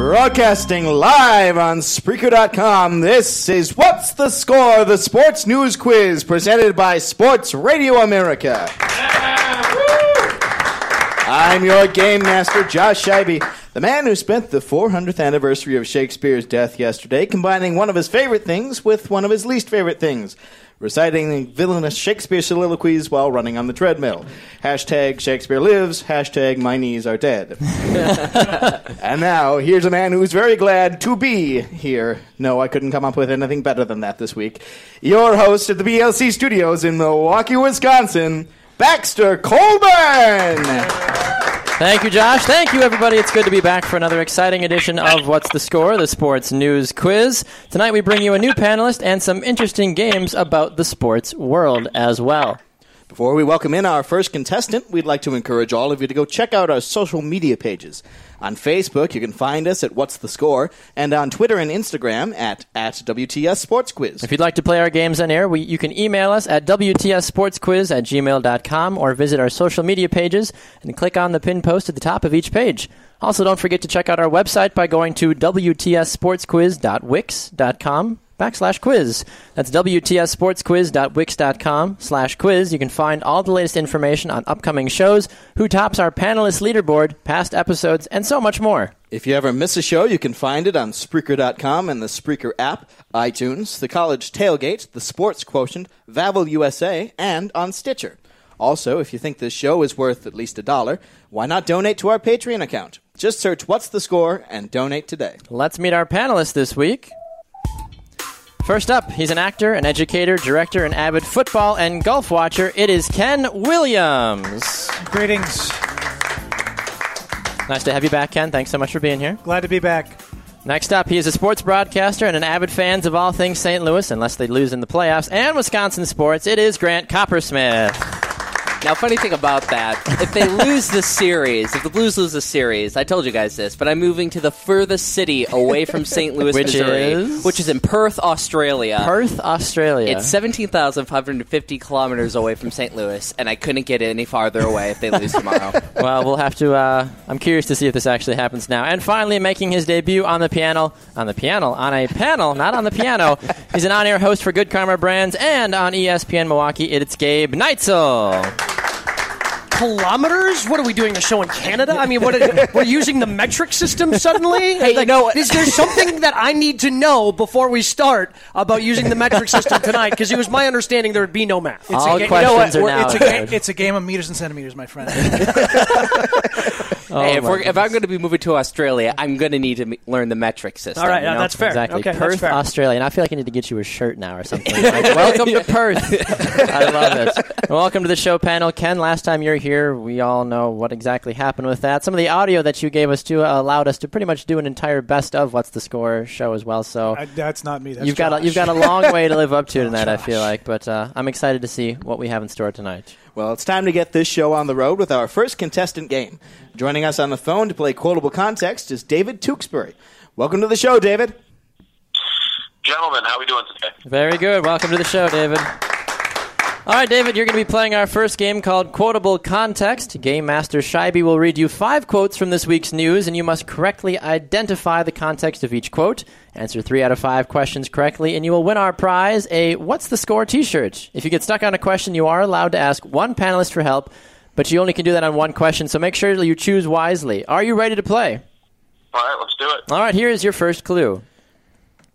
Broadcasting live on Spreaker.com, this is What's the Score? The Sports News Quiz presented by Sports Radio America. I'm your game master, Josh Scheibe, the man who spent the 400th anniversary of Shakespeare's death yesterday combining one of his favorite things with one of his least favorite things reciting villainous Shakespeare soliloquies while running on the treadmill. Hashtag Shakespeare lives, hashtag my knees are dead. and now, here's a man who's very glad to be here. No, I couldn't come up with anything better than that this week. Your host at the BLC studios in Milwaukee, Wisconsin, Baxter Colburn! Thank you, Josh. Thank you, everybody. It's good to be back for another exciting edition of What's the Score, the sports news quiz. Tonight, we bring you a new panelist and some interesting games about the sports world as well. Before we welcome in our first contestant, we'd like to encourage all of you to go check out our social media pages. On Facebook, you can find us at What's the Score, and on Twitter and Instagram at, at WTS Sports Quiz. If you'd like to play our games on air, we, you can email us at WTSSportsQuiz at gmail.com or visit our social media pages and click on the pin post at the top of each page. Also, don't forget to check out our website by going to WTSSportsQuiz.wix.com backslash quiz. That's WTSSportsQuiz.wix.com slash quiz. You can find all the latest information on upcoming shows, who tops our panelist leaderboard, past episodes, and so much more. If you ever miss a show, you can find it on Spreaker.com and the Spreaker app, iTunes, the College Tailgate, the Sports Quotient, Vavel USA, and on Stitcher. Also, if you think this show is worth at least a dollar, why not donate to our Patreon account? Just search What's the Score and donate today. Let's meet our panelists this week. First up, he's an actor, an educator, director, an avid football and golf watcher. It is Ken Williams. Greetings. Nice to have you back, Ken. Thanks so much for being here. Glad to be back. Next up, he is a sports broadcaster and an avid fan of all things St. Louis, unless they lose in the playoffs, and Wisconsin sports. It is Grant Coppersmith. Now, funny thing about that, if they lose the series, if the Blues lose the series, I told you guys this, but I'm moving to the furthest city away from St. Louis, Which Missouri, is? which is in Perth, Australia. Perth, Australia. It's 17,550 kilometers away from St. Louis, and I couldn't get any farther away if they lose tomorrow. well, we'll have to. Uh, I'm curious to see if this actually happens now. And finally, making his debut on the piano, on the piano, on a panel, not on the piano. He's an on-air host for Good Karma Brands and on ESPN Milwaukee. It's Gabe Neitzel. Kilometers? What are we doing? The show in Canada? I mean, what? we're using the metric system suddenly? Hey, you know what? is there something that I need to know before we start about using the metric system tonight? Because it was my understanding there would be no math. All ga- questions you know are now. It's a, ga- it's a game of meters and centimeters, my friend. Oh, hey, if, we're, if I'm going to be moving to Australia, I'm going to need to m- learn the metric system. All right, you uh, know? that's fair. Exactly. Okay, that's Perth, fair. Australia. And I feel like I need to get you a shirt now or something. Like, welcome to Perth. I love it. And welcome to the show panel. Ken, last time you were here, we all know what exactly happened with that. Some of the audio that you gave us to uh, allowed us to pretty much do an entire best of What's the Score show as well. So I, that's not me. That's you've got a, you've got a long way to live up to tonight, I feel like. But uh, I'm excited to see what we have in store tonight. Well, it's time to get this show on the road with our first contestant game. Joining us on the phone to play Quotable Context is David Tewksbury. Welcome to the show, David. Gentlemen, how are we doing today? Very good. Welcome to the show, David. All right, David, you're going to be playing our first game called Quotable Context. Game Master Scheibe will read you five quotes from this week's news, and you must correctly identify the context of each quote. Answer three out of five questions correctly, and you will win our prize a What's the Score t shirt. If you get stuck on a question, you are allowed to ask one panelist for help, but you only can do that on one question, so make sure that you choose wisely. Are you ready to play? All right, let's do it. All right, here is your first clue.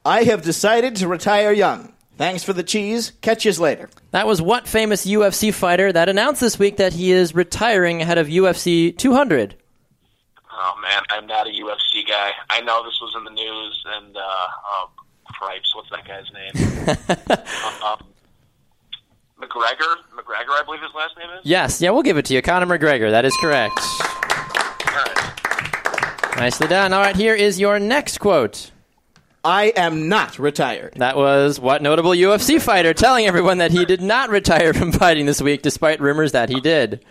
I have decided to retire young. Thanks for the cheese. Catch yous later. That was what famous UFC fighter that announced this week that he is retiring ahead of UFC 200? Oh man, I'm not a UFC guy. I know this was in the news, and uh, oh, cripes, what's that guy's name? um, McGregor. McGregor, I believe his last name is. Yes, yeah, we'll give it to you. Conor McGregor, that is correct. All right. Nicely done. All right, here is your next quote. I am not retired. That was what notable UFC fighter telling everyone that he did not retire from fighting this week, despite rumors that he did.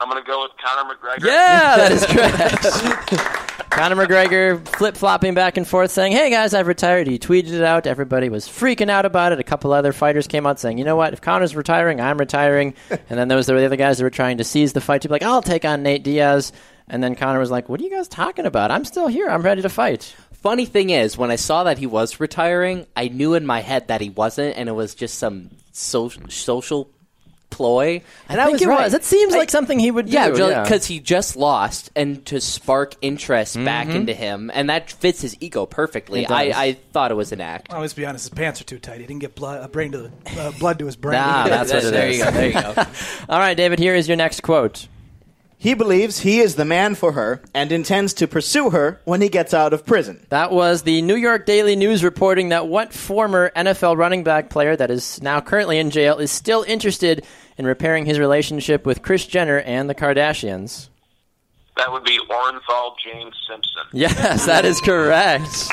I'm gonna go with Conor McGregor. Yeah, that is correct. Conor McGregor flip flopping back and forth, saying, "Hey guys, I've retired." He tweeted it out. Everybody was freaking out about it. A couple other fighters came out saying, "You know what? If Conor's retiring, I'm retiring." and then there was the other guys that were trying to seize the fight to be like, "I'll take on Nate Diaz." And then Conor was like, "What are you guys talking about? I'm still here. I'm ready to fight." Funny thing is, when I saw that he was retiring, I knew in my head that he wasn't, and it was just some social social ploy. And I, think was it right. was. It seems I- like something he would do. Yeah, yeah. because he just lost, and to spark interest back Mm-hmm. into him, and that fits his ego perfectly. I, I thought it was an act. I'll just be honest. His pants are too tight. He didn't get blood, uh, brain to the, uh, blood to his brain. Ah, that's what it there is. you go. There you go. All right, David. Here is your next quote. He believes he is the man for her and intends to pursue her when he gets out of prison. That was the New York Daily News reporting that what former NFL running back player that is now currently in jail is still interested in repairing his relationship with Kris Jenner and the Kardashians. That would be Orenthal James Simpson. Yes, that is correct.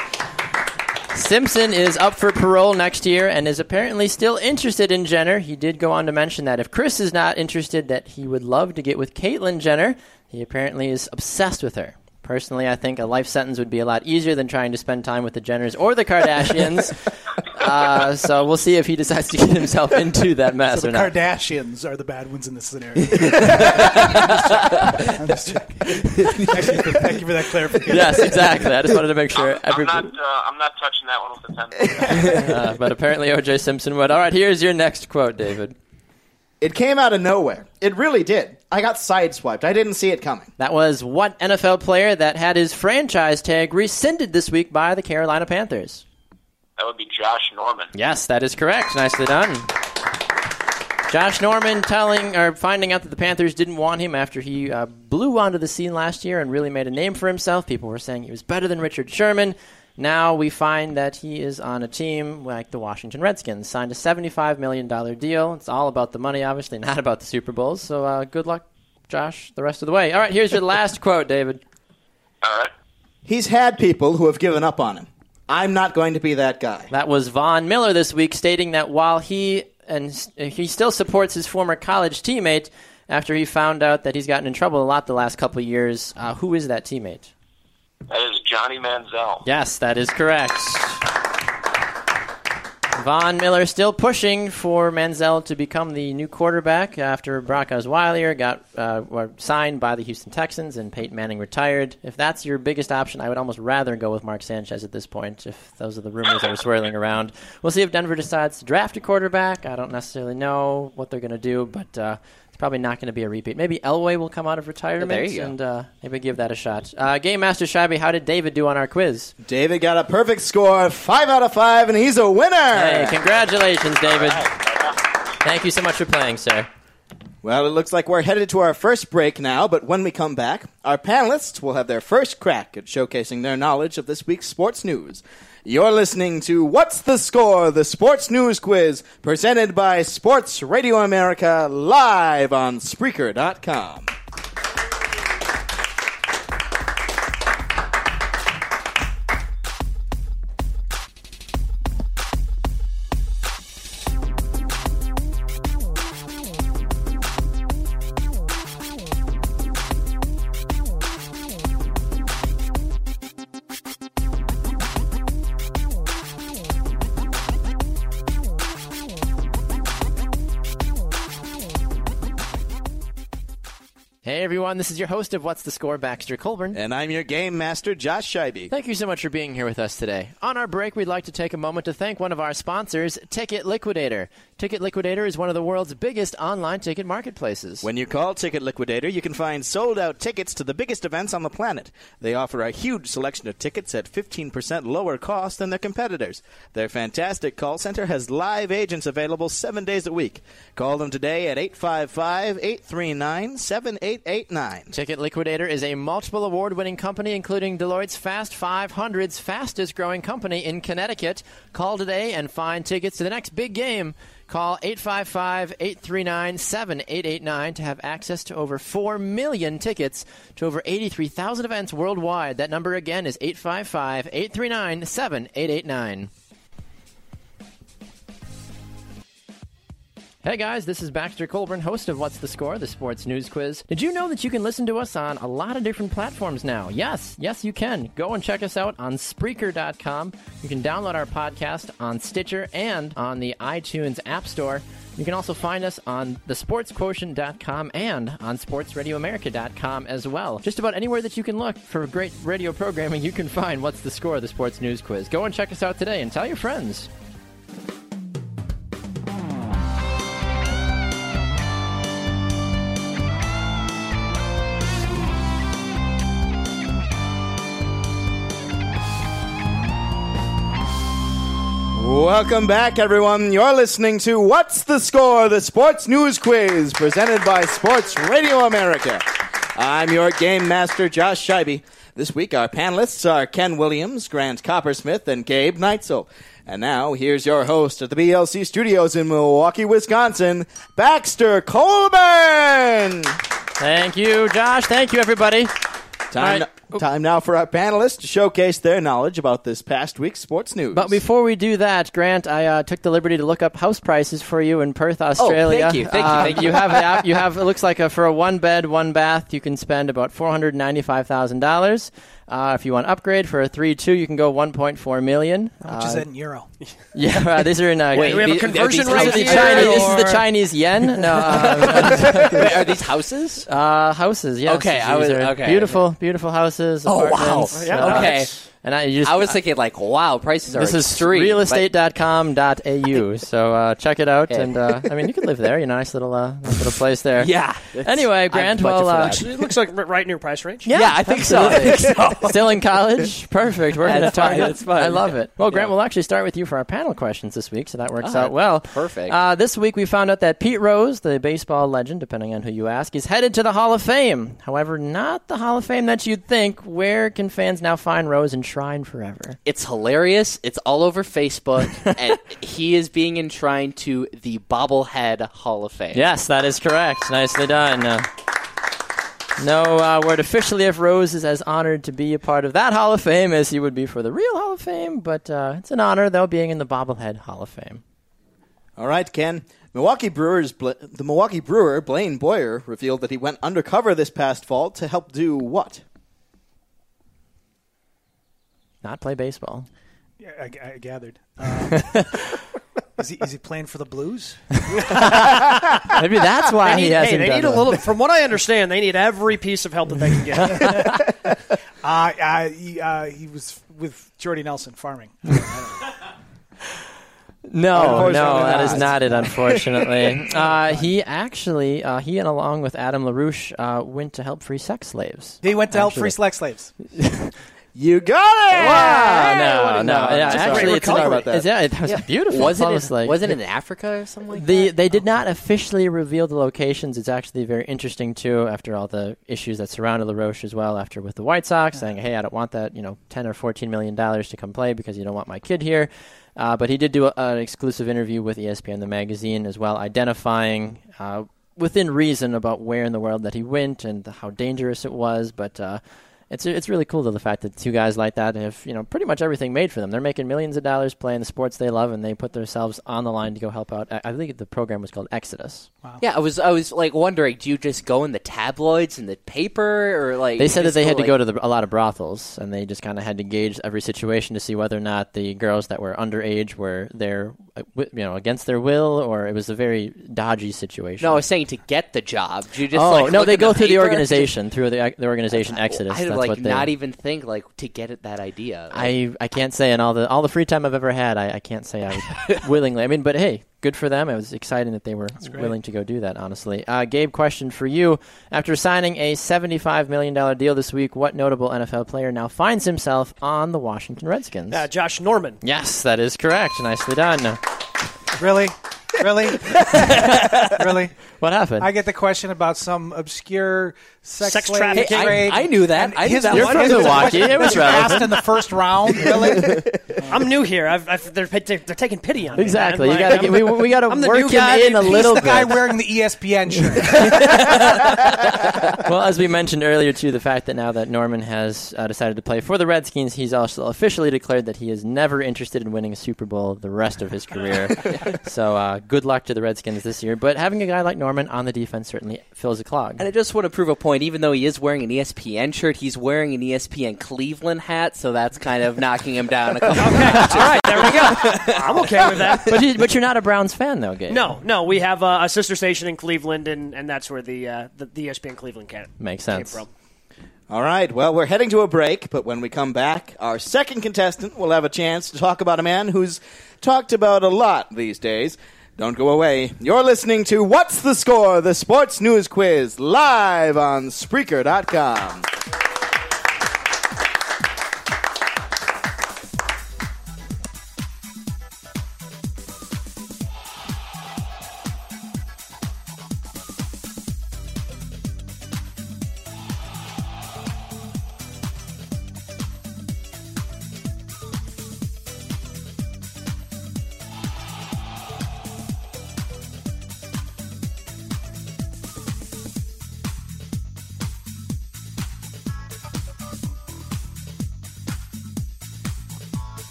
Simpson is up for parole next year and is apparently still interested in Jenner. He did go on to mention that if Kris is not interested, that he would love to get with Caitlyn Jenner. He apparently is obsessed with her. Personally, I think a life sentence would be a lot easier than trying to spend time with the Jenners or the Kardashians. uh, so we'll see if he decides to get himself into that mess So or the not. Kardashians are the bad ones in this scenario. I'm just checking. Actually, thank you for that clarification. yes, exactly. I just wanted to make sure I'm everybody. not. Uh, I'm not touching that one with a ten. Uh, but apparently, O.J. Simpson would. All right, here's your next quote, David. It came out of nowhere. It really did. I got sideswiped. I didn't see it coming. That was what NFL player that had his franchise tag rescinded this week by the Carolina Panthers? that would be Josh Norman. Yes, that is correct. Nicely done. Josh Norman telling or finding out that the Panthers didn't want him after he uh, blew onto the scene last year and really made a name for himself. People were saying he was better than Richard Sherman. Now we find that he is on a team like the Washington Redskins, signed a $75 million deal. It's all about the money, obviously, not about the Super Bowls. So uh, good luck, Josh, the rest of the way. All right, here's your last quote, David. All right. He's had people who have given up on him. I'm not going to be that guy. That was Von Miller this week, stating that while he and he still supports his former college teammate after he found out that he's gotten in trouble a lot the last couple of years. Uh, who is that teammate? That is Johnny Manziel. Yes, that is correct. Von Miller still pushing for Manziel to become the new quarterback after Brock Osweiler got uh, signed by the Houston Texans and Peyton Manning retired. If that's your biggest option, I would almost rather go with Mark Sanchez at this point. If those are the rumors that are swirling around, we'll see if Denver decides to draft a quarterback. I don't necessarily know what they're going to do, but uh, probably not going to be a repeat. Maybe Elway will come out of retirement There you go. and uh, maybe give that a shot. Uh, Game Master Scheibe, how did David do on our quiz? David got a perfect score, five out of five, and he's a winner. Hey, congratulations, David. Thank you so much for playing, sir. Well, it looks like we're headed to our first break now, but when we come back, our panelists will have their first crack at showcasing their knowledge of this week's sports news. You're listening to What's the Score? The Sports News Quiz, presented by Sports Radio America, live on Spreaker.com. everyone. This is your host of What's the Score, Baxter Colburn. And I'm your game master, Josh Scheibe. Thank you so much for being here with us today. On our break, we'd like to take a moment to thank one of our sponsors, Ticket Liquidator. Ticket Liquidator is one of the world's biggest online ticket marketplaces. When you call Ticket Liquidator, you can find sold out tickets to the biggest events on the planet. They offer a huge selection of tickets at 15% lower cost than their competitors. Their fantastic call center has live agents available seven days a week. Call them today at 855 839 7889. Ticket Liquidator is a multiple award winning company, including Deloitte's Fast 500's fastest growing company in Connecticut. Call today and find tickets to the next big game. Call 855 839 7889 to have access to over 4 million tickets to over 83,000 events worldwide. That number again is 855 839 7889. Hey guys, this is Baxter Colburn, host of What's the Score, the sports news quiz. Did you know that you can listen to us on a lot of different platforms now? Yes, yes, you can. Go and check us out on Spreaker.com. You can download our podcast on Stitcher and on the iTunes App Store. You can also find us on thesportsquotient.com and on sportsradioamerica.com as well. Just about anywhere that you can look for great radio programming, you can find What's the Score, the Sports News Quiz. Go and check us out today and tell your friends. Welcome back, everyone. You're listening to What's the Score, the sports news quiz presented by Sports Radio America. I'm your game master, Josh Scheibe. This week, our panelists are Ken Williams, Grant Coppersmith, and Gabe Neitzel. And now, here's your host at the BLC studios in Milwaukee, Wisconsin, Baxter Colburn. Thank you, Josh. Thank you, everybody. Time. Time now for our panelists to showcase their knowledge about this past week's sports news. But before we do that, Grant, I uh, took the liberty to look up house prices for you in Perth, Australia. thank you, thank you, Uh, thank you. You have, a- you have. It looks like a, for a one bed, one bath, you can spend about four hundred ninety-five thousand dollars. Uh, if you want upgrade for a three-two, you can go one point four million. How much is that in euro? Yeah, uh, these are in. Uh, Wait, we have a conversion these rate is the here, Chinese. This is the Chinese yen. No, uh, Wait, are these houses? uh, houses. Yes, Okay, I These was- are okay. beautiful, beautiful houses. Oh, wow. Yeah, uh, okay. And I just I was thinking like, wow, prices are This is extreme. realestate.com.au. so uh, check it out. Yeah. And uh, I mean, you could live there. You know, nice little, uh, nice little place there. yeah. Anyway, I'd Grant, well, uh. It looks like right in your price range. Yeah, I think so. I think so. Still in college? Perfect. We're going to That's talk. that's fine. I love it. Well, Grant, Yeah. we'll actually start with you for our panel questions this week, so that works Ah, out well. perfect. Uh, this week we found out that Pete Rose, the baseball legend, depending on who you ask, is headed to the Hall of Fame. However, not the Hall of Fame that you'd think. Where can fans now find Rose enshrined forever? It's hilarious. It's all over Facebook, and he is being enshrined to the Bobblehead Hall of Fame. Yes, that is correct. Nicely done. Uh, no uh, word officially if Rose is as honored to be a part of that Hall of Fame as he would be for the real Hall of Fame, but uh, it's an honor, though, being in the Bobblehead Hall of Fame. All right, Ken. Milwaukee Brewers, the Milwaukee Brewer Blaine Boyer revealed that he went undercover this past fall to help do what? Not play baseball. Yeah, I, I gathered. Um, is, he, is he playing for the Blues? Maybe that's why They he need, hasn't hey, they done need a little. From what I understand, they need every piece of help that they can get. Uh, uh, he, uh, he was with Jordy Nelson farming. No, no, that is not. not it. Unfortunately, uh, he actually, uh, he and along with Adam LaRoche, uh, went to help free sex slaves. He went to help free sex slaves. You got it! Wow, Hey, no, what- no, just actually, great it's recovery not about that. Yeah, it was beautiful. Wasn't Almost it? like- wasn't it in Africa or something like The, that? they did not officially reveal the locations. It's actually very interesting too. After all the issues that surrounded LaRoche as well, after with the White Sox saying, "Hey, I don't want that, you know, ten or fourteen million dollars to come play because you don't want my kid here." Uh, but he did do a, an exclusive interview with ESPN, the magazine, as well, identifying uh, within reason about where in the world that he went and how dangerous it was. But uh, it's it's really cool though the fact that two guys like that have you know pretty much everything made for them. They're making millions of dollars playing the sports they love, and they put themselves on the line to go help out. I, I think the program was called Exodus. Yeah, I was I was like wondering, do you just go in the tabloids and the paper, or like They said that just they had to go to the, a lot of brothels, and they just kind of had to gauge every situation to see whether or not the girls that were underage were there, uh, you know, against their will, or it was a very dodgy situation. No, I was saying to get the job. Do you just oh like no, look they in go through the organization, through the the organization Exodus. I would That's like they, not even think like to get it that idea. Like, I I can't say in all the all the free time I've ever had, I, I can't say I would willingly. I mean, but hey, good for them. It was exciting that they were willing to go do that. Honestly, uh, Gabe, question for you: After signing a seventy-five million dollar deal this week, what notable NFL player now finds himself on the Washington Redskins? Uh, Josh Norman. yes, that is correct. Nicely done. Really? Really? really? What happened? I get the question about some obscure sex, Sex slave trafficking. Hey, I- trade, I knew that. and I knew his- that You're one. from his Milwaukee. question It was was asked in the first round. Really? I'm new here. I've, I've, they're, they're taking pity on me. exactly. man. You Like, got to we, we got to I'm the work new him guy. in a He's little the bit. guy wearing the ESPN shirt. well, as we mentioned earlier, too, the fact that now that Norman has uh, decided to play for the Redskins, he's also officially declared that he is never interested in winning a Super Bowl the rest of his career. so, uh, good luck to the Redskins this year. But having a guy like Norman Norman on the defense certainly fills a clog. And I just want to prove a point. Even though he is wearing an ESPN shirt, he's wearing an ESPN Cleveland hat, so that's kind of knocking him down a couple. All right, there we go. I'm okay with that. but, you, but you're not a Browns fan, though, Gabe. No, no, we have uh, a sister station in Cleveland, and, and that's where the, uh, the the ESPN Cleveland can, Makes came sense. from. All right, well, we're heading to a break, but when we come back, our second contestant will have a chance to talk about a man who's talked about a lot these days. Don't go away. You're listening to What's the Score? The Sports News Quiz, live on Spreaker.com.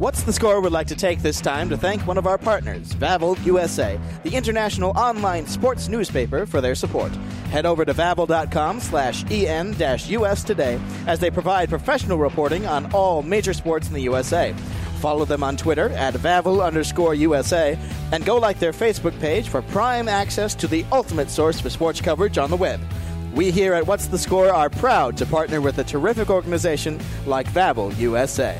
What's the Score would like to take this time to thank one of our partners, Vavel USA, the international online sports newspaper, for their support. Head over to vavel.com slash en-us today as they provide professional reporting on all major sports in the USA. Follow them on Twitter at Vavel underscore USA and go like their Facebook page for prime access to the ultimate source for sports coverage on the web. We here at What's the Score are proud to partner with a terrific organization like Vavel USA.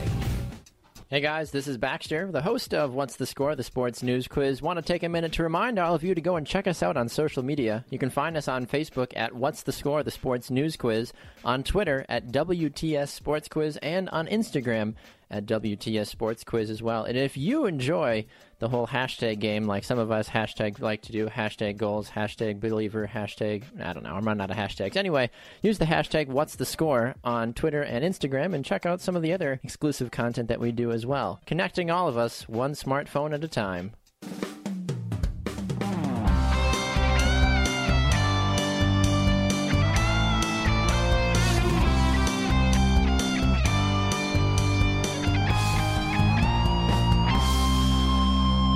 Hey guys, this is Baxter, the host of What's the Score, the sports news quiz. Want to take a minute to remind all of you to go and check us out on social media. You can find us on Facebook at What's the Score, the sports news quiz, on Twitter at WTS Sports Quiz, and on Instagram at WTS Sports Quiz as well. And if you enjoy the whole hashtag game, like some of us hashtag like to do, hashtag goals, hashtag believer, hashtag, I don't know, I'm running out of hashtags. Anyway, use the hashtag what's the score on Twitter and Instagram and check out some of the other exclusive content that we do as well. Connecting all of us one smartphone at a time.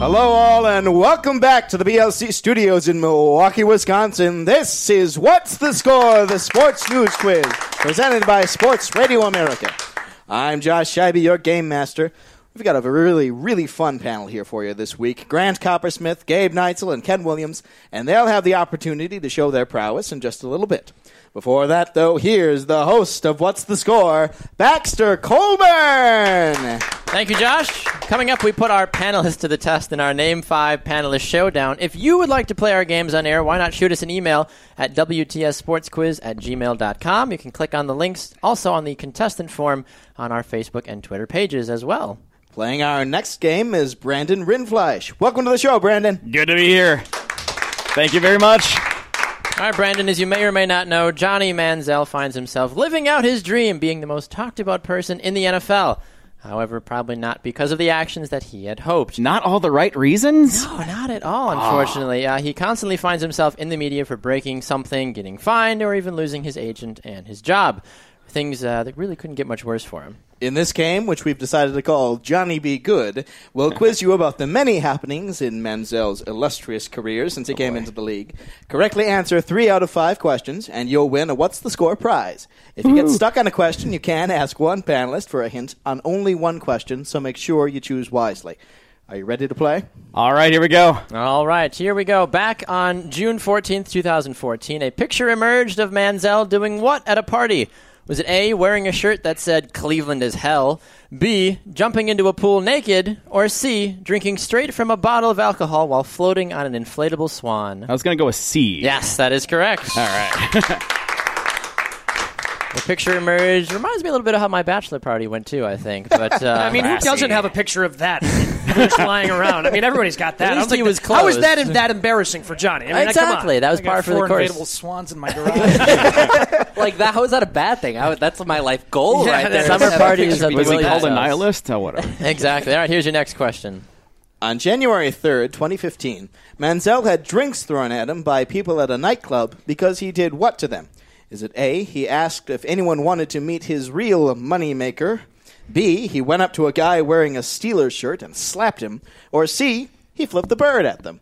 Hello, all, and welcome back to the BLC studios in Milwaukee, Wisconsin. This is What's the Score? The Sports News Quiz, presented by Sports Radio America. I'm Josh Scheibe, your game master. We've got a really, really fun panel here for you this week. Grant Coppersmith, Gabe Neitzel, and Ken Williams, and they'll have the opportunity to show their prowess in just a little bit. Before that, though, here's the host of What's the Score, Baxter Colburn. Thank you, Josh. Coming up, we put our panelists to the test in our Name 5 Panelist Showdown. If you would like to play our games on air, why not shoot us an email at WTSSportsQuiz at gmail.com. You can click on the links also on the contestant form on our Facebook and Twitter pages as well. Playing our next game is Brandon Rinfleisch. Welcome to the show, Brandon. Good to be here. Thank you very much. All right, Brandon, as you may or may not know, Johnny Manziel finds himself living out his dream, being the most talked about person in the NFL. However, probably not because of the actions that he had hoped. Not all the right reasons? No, not at all, unfortunately. Uh, he constantly finds himself in the media for breaking something, getting fined, or even losing his agent and his job. Things uh, that really couldn't get much worse for him. In this game, which we've decided to call Johnny Be Good, we'll quiz you about the many happenings in Manziel's illustrious career since he oh, came into the league. Correctly answer three out of five questions, and you'll win a What's the Score prize. If you get stuck on a question, you can ask one panelist for a hint on only one question, so make sure you choose wisely. Are you ready to play? All right, here we go. All right, here we go. Back on June 14th, 2014, a picture emerged of Manziel doing what at a party? Was it A, wearing a shirt that said Cleveland is hell, B, jumping into a pool naked, or C, drinking straight from a bottle of alcohol while floating on an inflatable swan? I was going to go with C. Yes, that is correct. All right. The picture emerged. Reminds me a little bit of how my bachelor party went too. I think, but uh, I mean, who doesn't have a picture of that just lying around? I mean, everybody's got that. At I don't least think he was that- How is that that embarrassing for Johnny? I mean, come on. exactly that was I par for the four course. inflatable swans in my garage. like that. How is that a bad thing? I, that's my life goal Yeah, right there. Summer Have a party picture is at the Was he called a nihilist? Oh, whatever. Exactly. All right, here's your next question. On January 3rd, 2015, Manziel had drinks thrown at him by people at a nightclub because he did what to them? Is it A, he asked if anyone wanted to meet his real moneymaker? B, he went up to a guy wearing a Steelers shirt and slapped him? Or C, he flipped the bird at them?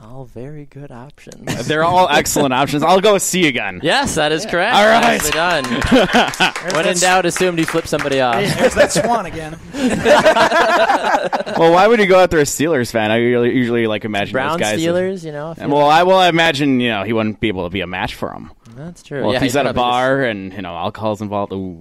All very good options. They're all excellent options. I'll go with C again. yes, that is correct. All right. Nicely done. when in that- doubt, assumed he flipped somebody off. There's that swan again. Well, why would you go after a Steelers fan? I usually, usually like imagine Brown those guys. Steelers, you know. if And you- well, I will imagine you know he wouldn't be able to be a match for him. That's true. Well, yeah, if he's he at a bar and you know alcohol's involved, ooh.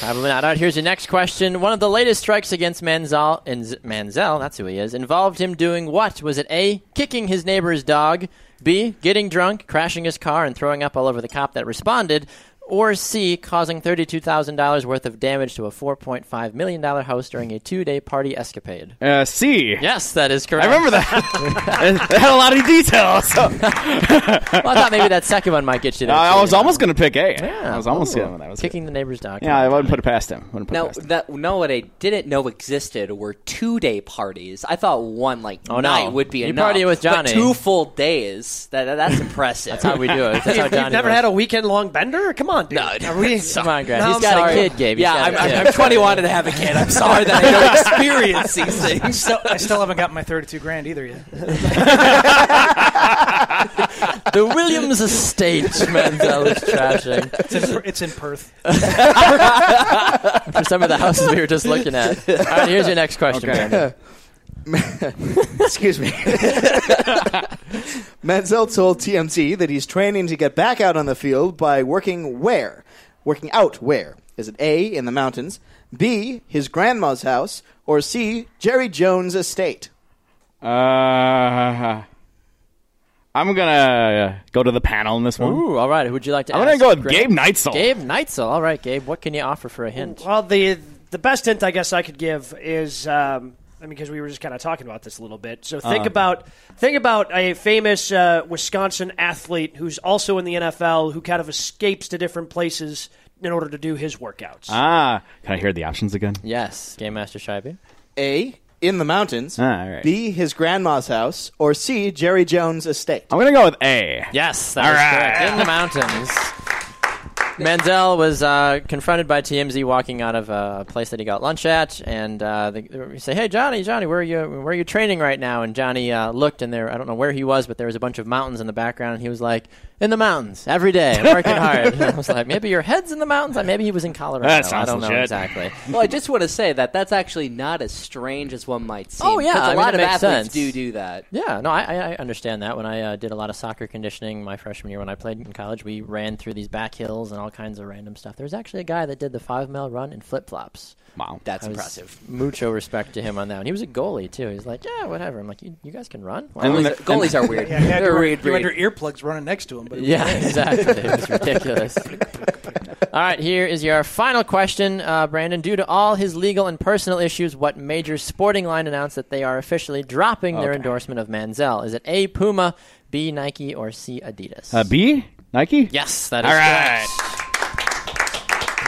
Probably not. All right, here's your next question. One of the latest strikes against Manzel, Manzel, that's who he is, involved him doing what? Was it A, kicking his neighbor's dog, B, getting drunk, crashing his car, and throwing up all over the cop that responded, or C, causing $32,000 worth of damage to a $4.5 million house during a two day party escapade? Uh, C. Yes, that is correct. I remember that. it had a lot of details. So. Well, I thought maybe that second one might get you there. I was you almost going to pick A. Yeah, I was almost ooh, going that was kicking the neighbor's dog. Yeah, I wouldn't put it past him. Wouldn't put it Now, past him. that no, what I didn't know existed were two day parties. I thought one like Oh, no. night would be You enough. party with Johnny. But two full days. That, that- that's impressive. That's how we do it. That's how You've, never works. had a weekend long bender? Come on, dude. No, Are we, Come on, Grant. No, He's I'm got sorry. a kid, Gabe. He's yeah, got I'm, a I'm, kid. I'm 21 and have a kid. I'm sorry that I don't experience these things. still, I still haven't got my 32 grand either yet. the Williams estate, Mandel is trashing. It's in, it's in Perth. For some of the houses we were just looking at. All right, here's your next question, Brandon. Excuse me. Menzel told TMZ that he's training to get back out on the field by working where? Working out where? Is it A, in the mountains, B, his grandma's house, or C, Jerry Jones' estate? Uh, I'm gonna go to the panel in this one. Ooh, all right. Who'd you like to I'm ask? gonna go with Grant? Gabe Neitzel. Gabe Neitzel. All right, Gabe. What can you offer for a hint? Well, the the best hint I guess I could give is, um, I mean, because we were just kind of talking about this a little bit. So think about think about a famous uh, Wisconsin athlete who's also in the NFL who kind of escapes to different places in order to do his workouts. Ah, can I hear the options again? Yes, Game Master Scheibe. A, in the mountains, Ah, all right. B, his grandma's house, or C, Jerry Jones' estate? I'm gonna go with A. Yes, that All is right. correct. In the mountains. Manziel was uh, confronted by TMZ walking out of a place that he got lunch at, and uh, they, they say, "Hey, Johnny, Johnny, where are you? Where are you training right now?" And Johnny uh, looked, and there, I don't know where he was, but there was a bunch of mountains in the background, and he was like, "In the mountains every day, working hard." And I was like, "Maybe your head's in the mountains. Like, Maybe he was in Colorado. That I don't know exactly." Well, I just want to say that that's actually not as strange as one might seem. Oh, yeah, 'cause I a mean, lot it of makes athletes sense. do do that. Yeah, no, I, I I understand that. When I uh, did a lot of soccer conditioning my freshman year when I played in college, we ran through these back hills and all kinds of random stuff. There was actually a guy that did the five mile run in flip flops. Wow. That's I was impressive. Mucho respect to him on that. And he was a goalie too. He's like, yeah, whatever. I'm like, you, you guys can run. Wow. And Goalies, then- are, goalies are weird. Yeah, you had, They're your, weird you had breed. your earplugs running next to him. But it was Yeah, great. exactly. It was ridiculous. all right, here is your final question, uh, Brandon. Due to all his legal and personal issues, what major sporting line announced that they are officially dropping their endorsement of Manziel? Is it A. Puma, B. Nike, or C. Adidas? Uh, B. Nike. Yes, that is All correct.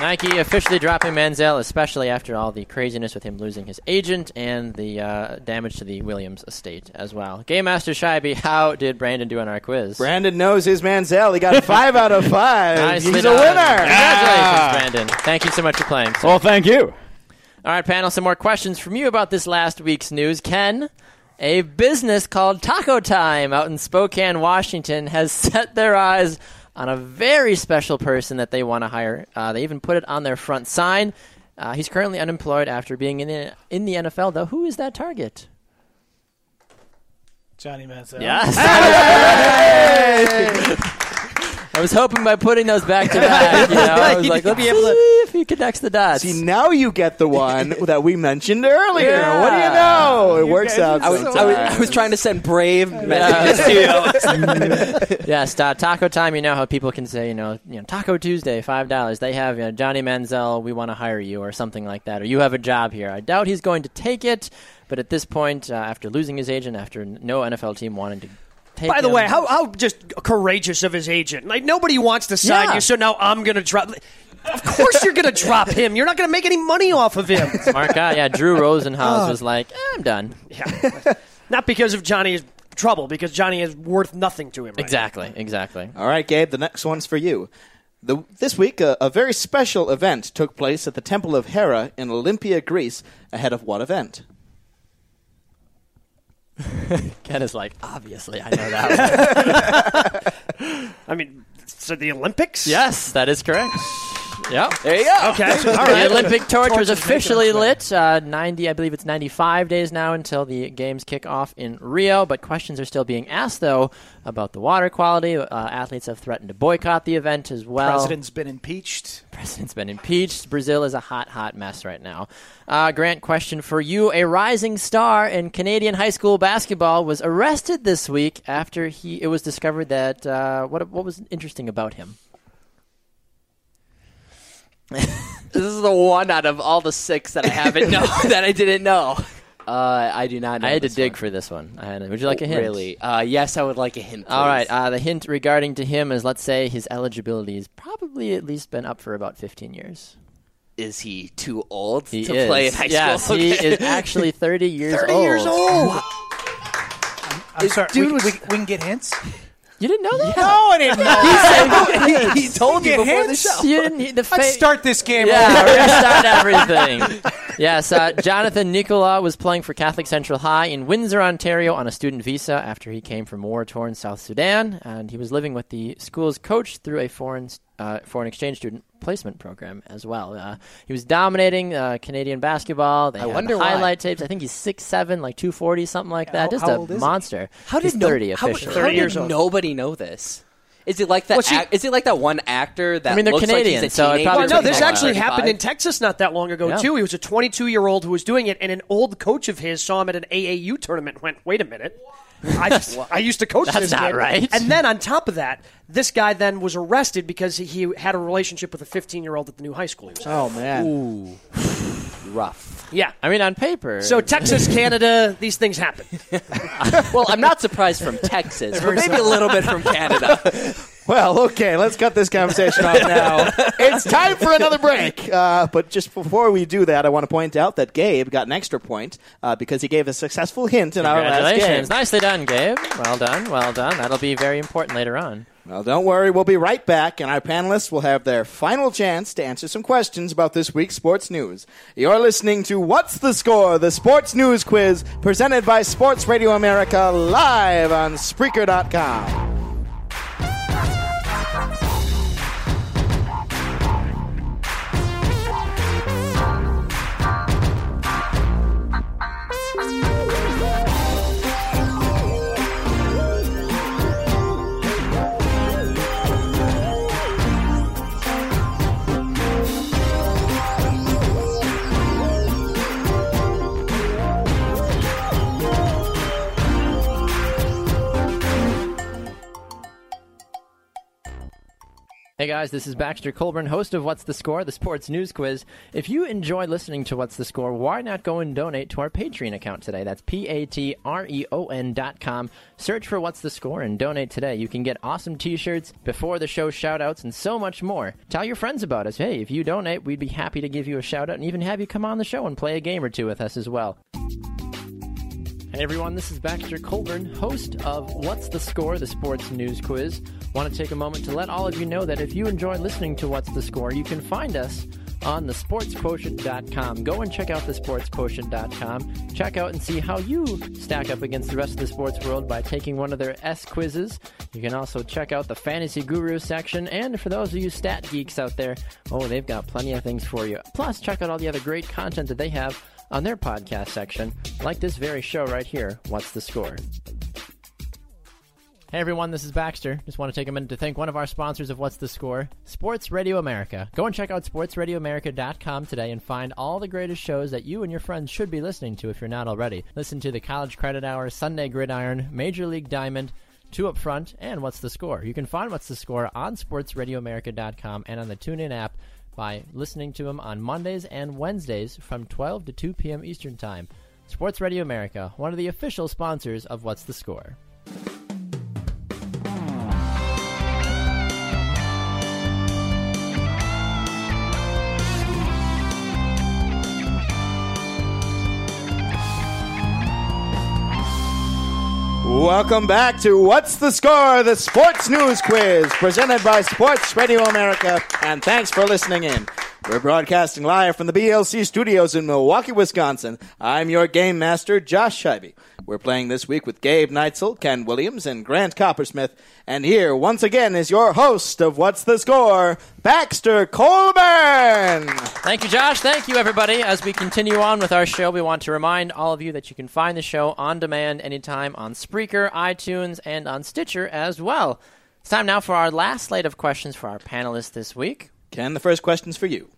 Right. Nike officially dropping Manziel, especially after all the craziness with him losing his agent and the uh, damage to the Williams estate as well. Game Master Scheibe, how did Brandon do on our quiz? Brandon knows his Manziel. He got five out of five. Nicely He's done. a winner. Congratulations, Brandon. Thank you so much for playing. Well, thank you. All right, panel, some more questions from you about this last week's news. Ken, a business called Taco Time out in Spokane, Washington, has set their eyes on a very special person that they want to hire. Uh, they even put it on their front sign. Uh, he's currently unemployed after being in the, in the NFL, though. Who is that target? Johnny Manziel. Yes. I was hoping by putting those back to back, you know, I was like, let's be able to- see if he connects the dots. See, now you get the one that we mentioned earlier. Yeah. What do you know? It works guys out are I was, so I, was. I was trying to send brave messages to you. Yes, uh, Taco Time. You know how people can say, you know, you know, Taco Tuesday, five dollars. They have you know, Johnny Manziel. We want to hire you, or something like that, or you have a job here. I doubt he's going to take it, but at this point, uh, after losing his agent, after no NFL team wanted to take. By the him- way, how, how just courageous of his agent. Like, nobody wants to sign Yeah. you, so now I'm going to drop. Of course you're going to drop him. You're not going to make any money off of him. smart guy, yeah, Drew Rosenhaus was like, eh, I'm done. Yeah, Not because of Johnny's trouble because Johnny is worth nothing to him. Right Exactly, exactly. All right, Gabe, the next one's for you. The, this week, a, a very special event took place at the Temple of Hera in Olympia, Greece, ahead of what event? Ken is like, obviously, I know that. I mean, so the Olympics? yes, that is correct. Yep. There you go. Okay. All The. Olympic torch was Torch is officially lit. Uh, Ninety, I believe it's ninety-five days now until the games kick off in Rio. But questions are still being asked, though, about the water quality. Uh, athletes have threatened to boycott the event as well. President's been impeached. President's been impeached. Brazil is a hot, hot mess right now. Uh, Grant, question for you: A rising star in Canadian high school basketball was arrested this week after he. It was discovered that uh, what what was interesting about him. This is the one out of all the six that I haven't know that I didn't know. Uh, I do not know. I had to this dig one. for this one. I had, would you like a hint? Really? Uh, yes, I would like a hint. All right. please. Uh, the hint regarding to him is, let's say his eligibility has probably at least been up for about 15 years. is he too old He to is. play in high yes, school? he Okay. is actually 30 years 30 old. years old. I'm sorry. dude we, was- we, we can get hints. You didn't know that? No, I didn't know. he, he told you Get before the hints? show. You didn't. The Let's start this game. Yeah, over. restart everything. Yes, uh, Jonathan Nicola was playing for Catholic Central High in Windsor, Ontario, on a student visa after he came from war-torn South Sudan, and he was living with the school's coach through a foreign uh, foreign exchange student placement program as well. Uh, he was dominating uh, Canadian basketball. They I had wonder why. highlight tapes. I think he's six seven, like two forty, something like that. How- Just how a old is he? monster. How he's did no- thirty how, officially? how 30 did years old. nobody know this? Is it like that? Well, see- ac- is it like that one actor that I mean, they're looks Canadian, like he's a so it probably Well, no, took this him a while. actually happened in Texas not that long ago Yeah. too. He was a 22 year old who was doing it, and an old coach of his saw him at an AAU tournament. and Went, wait a minute. I, I used to coach That's this not kid. right. And then on top of that, this guy then was arrested because he, he had a relationship with a 15 year old at the new high school he was at. Oh, man. rough. Yeah. I mean, on paper. So Texas, Canada, these things happen. Well, I'm not surprised from Texas, but maybe a little bit from Canada. Well, okay, let's cut this conversation off now. it's time for another break. Uh, but just before we do that, I want to point out that Gabe got an extra point uh, because he gave a successful hint in our last game. Congratulations. Nicely done, Gabe. Well done. Well done. That'll be very important later on. Well, don't worry, we'll be right back, and our panelists will have their final chance to answer some questions about this week's sports news. You're listening to What's the Score, the sports news quiz presented by Sports Radio America live on Spreaker.com. Hey guys, this is Baxter Colburn, host of What's the Score, the sports news quiz. If you enjoy listening to What's the Score, why not go and donate to our Patreon account today? That's P A T R E O N dot com. Search for What's the Score and donate today. You can get awesome t shirts, before the show shout outs, and so much more. Tell your friends about us. Hey, if you donate, we'd be happy to give you a shout out and even have you come on the show and play a game or two with us as well. Hey everyone, this is Baxter Colburn, host of What's the Score, the sports news quiz. Want to take a moment to let all of you know that if you enjoy listening to What's the Score, you can find us on thesportsquotient.com. Go and check out thesportsquotient.com. Check out and see how you stack up against the rest of the sports world by taking one of their S quizzes. You can also check out the Fantasy Guru section, and for those of you stat geeks out there, oh, they've got plenty of things for you. Plus, check out all the other great content that they have on their podcast section, like this very show right here, What's the Score? Hey everyone, this is Baxter. Just want to take a minute to thank one of our sponsors of What's the Score, Sports Radio America. Go and check out sportsradioamerica.com today and find all the greatest shows that you and your friends should be listening to if you're not already. Listen to the College Credit Hour, Sunday Gridiron, Major League Diamond, Two Up Front, and What's the Score. You can find What's the Score on sportsradioamerica.com and on the TuneIn app by listening to them on Mondays and Wednesdays from 12 to 2 p.m. Eastern Time. Sports Radio America, one of the official sponsors of What's the Score. Welcome back to What's the Score, the sports news quiz presented by Sports Radio America, and thanks for listening in. We're broadcasting live from the BLC studios in Milwaukee, Wisconsin. I'm your game master, Josh Scheibe. We're playing this week with Gabe Neitzel, Ken Williams, and Grant Coppersmith. And here, once again, is your host of What's the Score, Baxter Colburn. Thank you, Josh. Thank you, everybody. As we continue on with our show, we want to remind all of you that you can find the show on demand anytime on Spreaker, iTunes, and on Stitcher as well. It's time now for our last slate of questions for our panelists this week. Ken, the first question's for you.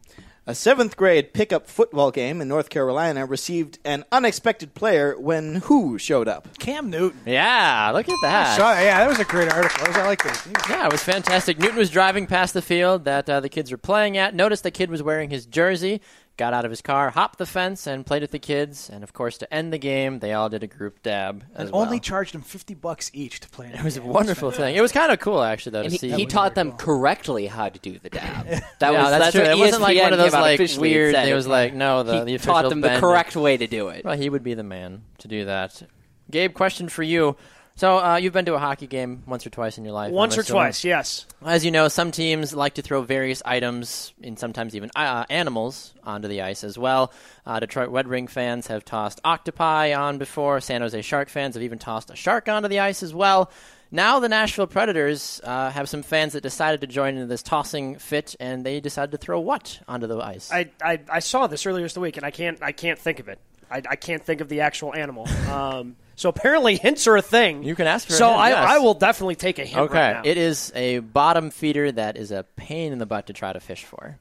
A seventh grade pickup football game in North Carolina received an unexpected player when who showed up? Cam Newton. Yeah, look at that. So, yeah, that was a great article. I like that. Yeah, it was fantastic. Newton was driving past the field that uh, the kids were playing at. Noticed the kid was wearing his jersey. Got out of his car, hopped the fence, and played with the kids. And of course, to end the game, they all did a group dab. As And well. only charged them fifty bucks each to play. It was a wonderful thing. It was kind of cool, actually, though, to he, see. he taught them cool. correctly how to do the dab. That yeah, was that's, that's true. what It wasn't like one of those like weird. It was like no, the he the official taught them the correct way to do it. Well, he would be the man to do that. Gabe, question for you. So uh, you've been to a hockey game once or twice in your life. Once or twice, yes. As you know, some teams like to throw various items and sometimes even uh, animals onto the ice as well. Uh, Detroit Red Wing fans have tossed octopi on before. San Jose Shark fans have even tossed a shark onto the ice as well. Now the Nashville Predators uh, have some fans that decided to join in this tossing fit, and they decided to throw what onto the ice? I, I, I saw this earlier this week, and I can't I can't think of it. I, I can't think of the actual animal. Um, so apparently hints are a thing. You can ask for a So hint, I, yes. I will definitely take a hint. okay, right now. it is a bottom feeder that is a pain in the butt to try to fish for.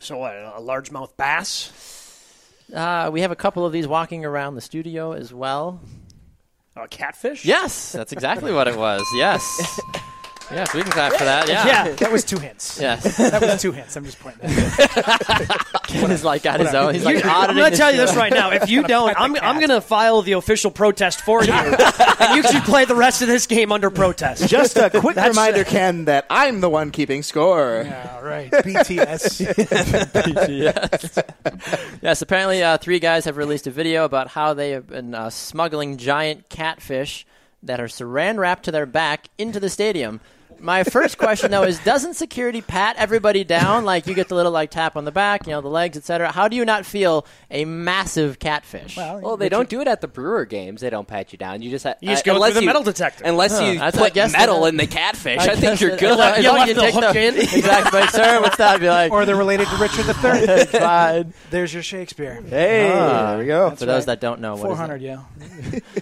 So what, a largemouth bass, Uh, we have a couple of these walking around the studio as well. a catfish. Yes, that's exactly what it was. Yes. Yes, we can clap for that. Yeah. Yeah. That was two hints. Yes. That was two hints. I'm just pointing that out. Ken is like got his own. He's like I'm going to tell you this right now. If you don't, I'm, I'm going to file the official protest for you, and you should play the rest of this game under protest. Just a quick That's- reminder, Ken, that I'm the one keeping score. Yeah, all right. BTS. yes. yes, apparently uh, three guys have released a video about how they have been uh, smuggling giant catfish that are saran wrapped to their back into the stadium. My first question though is doesn't security pat everybody down like you get the little like tap on the back, you know, the legs, etc. How do you not feel a massive catfish? Well, they don't do it at the Brewer games. They don't pat you down. You just ha- You just uh, go unless through the you- metal detector. Unless Huh, you that's- I put guess metal that- in the catfish, I I, think you're good. As You long as left you the take hook in. exactly, like, sir. What's that? Be like, or they're related to Richard III. fine. There's your Shakespeare. Hey, Ah. there we go. For those right. that don't know, what is it? 400, yeah.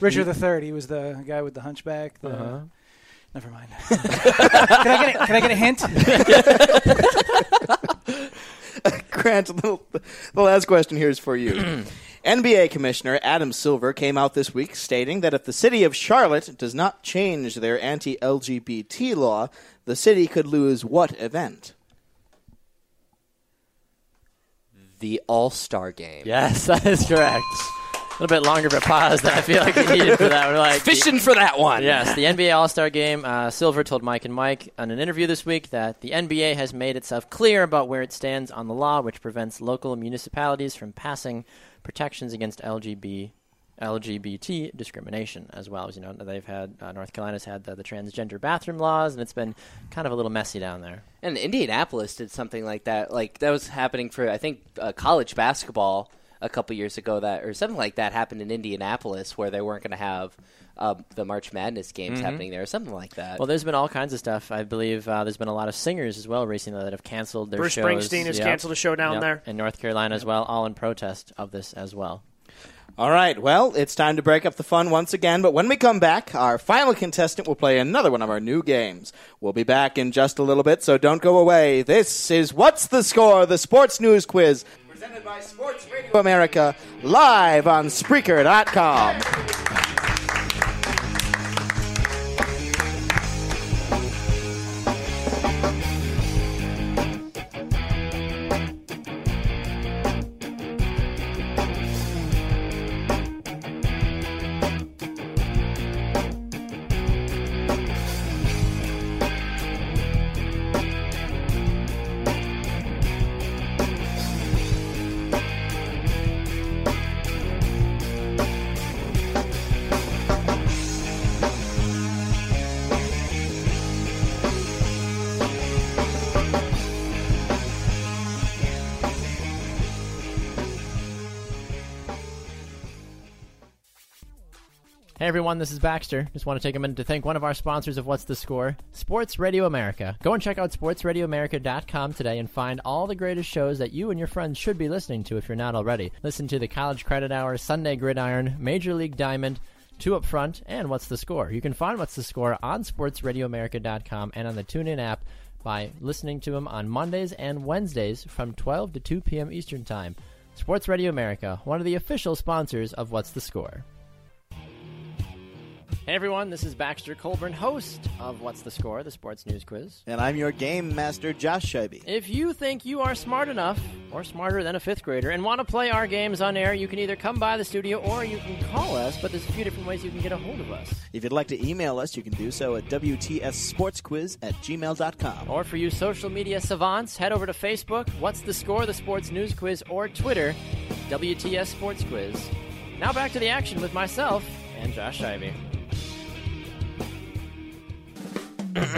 Richard III. He was the guy with the hunchback. The, Uh-huh. Never mind. can, I get a, can I get a hint? Grant, the the last question here is for you. NBA Commissioner Adam Silver came out this week stating that if the city of Charlotte does not change their anti LGBT law, the city could lose what event? the All Star game. Yes, that is correct. A little bit longer of a pause than I feel like we needed for that. We're like Fishing for that one. Yes, the NBA All Star Game. Uh, Silver told Mike and Mike on an interview this week that the NBA has made itself clear about where it stands on the law, which prevents local municipalities from passing protections against LGBT. LGBT discrimination, as well as you know, they've had uh, North Carolina's had the, the transgender bathroom laws, and it's been kind of a little messy down there. And Indianapolis did something like that. Like that was happening for I think uh, college basketball a couple years ago. That or something like that happened in Indianapolis where they weren't going to have uh, the March Madness games happening there, or something like that. Well, there's been all kinds of stuff. I believe uh, there's been a lot of singers as well recently that have canceled their Bruce shows. Springsteen has Yep. canceled a show down Yep. there. in North Carolina as well, all in protest of this as well. All right, well, it's time to break up the fun once again, but when we come back, our final contestant will play another one of our new games. We'll be back in just a little bit, so don't go away. This is What's the Score, the sports news quiz, presented by Sports Radio America, live on Spreaker.com. everyone, this is Baxter. Just want to take a minute to thank one of our sponsors of What's the Score, Sports Radio America. Go and check out sportsradioamerica.com today and find all the greatest shows that you and your friends should be listening to if you're not already. Listen to the College Credit Hour, Sunday Gridiron, Major League Diamond, Two Up Front, and What's the Score. You can find What's the Score on sportsradioamerica.com and on the TuneIn app by listening to them on Mondays and Wednesdays from 12 to 2 p.m. Eastern Time. Sports Radio America, one of the official sponsors of What's the Score. Hey everyone, this is Baxter Colburn, host of What's the Score, the sports news quiz. And I'm your game master, Josh Scheibe. If you think you are smart enough, or smarter than a fifth grader, and want to play our games on air, you can either come by the studio or you can call us, but there's a few different ways you can get a hold of us. If you'd like to email us, you can do so at WTSSportsQuiz at gmail.com. Or for you social media savants, head over to Facebook, What's the Score, the sports news quiz, or Twitter, WTS Sports Quiz. Now back to the action with myself and Josh Scheibe. Welcome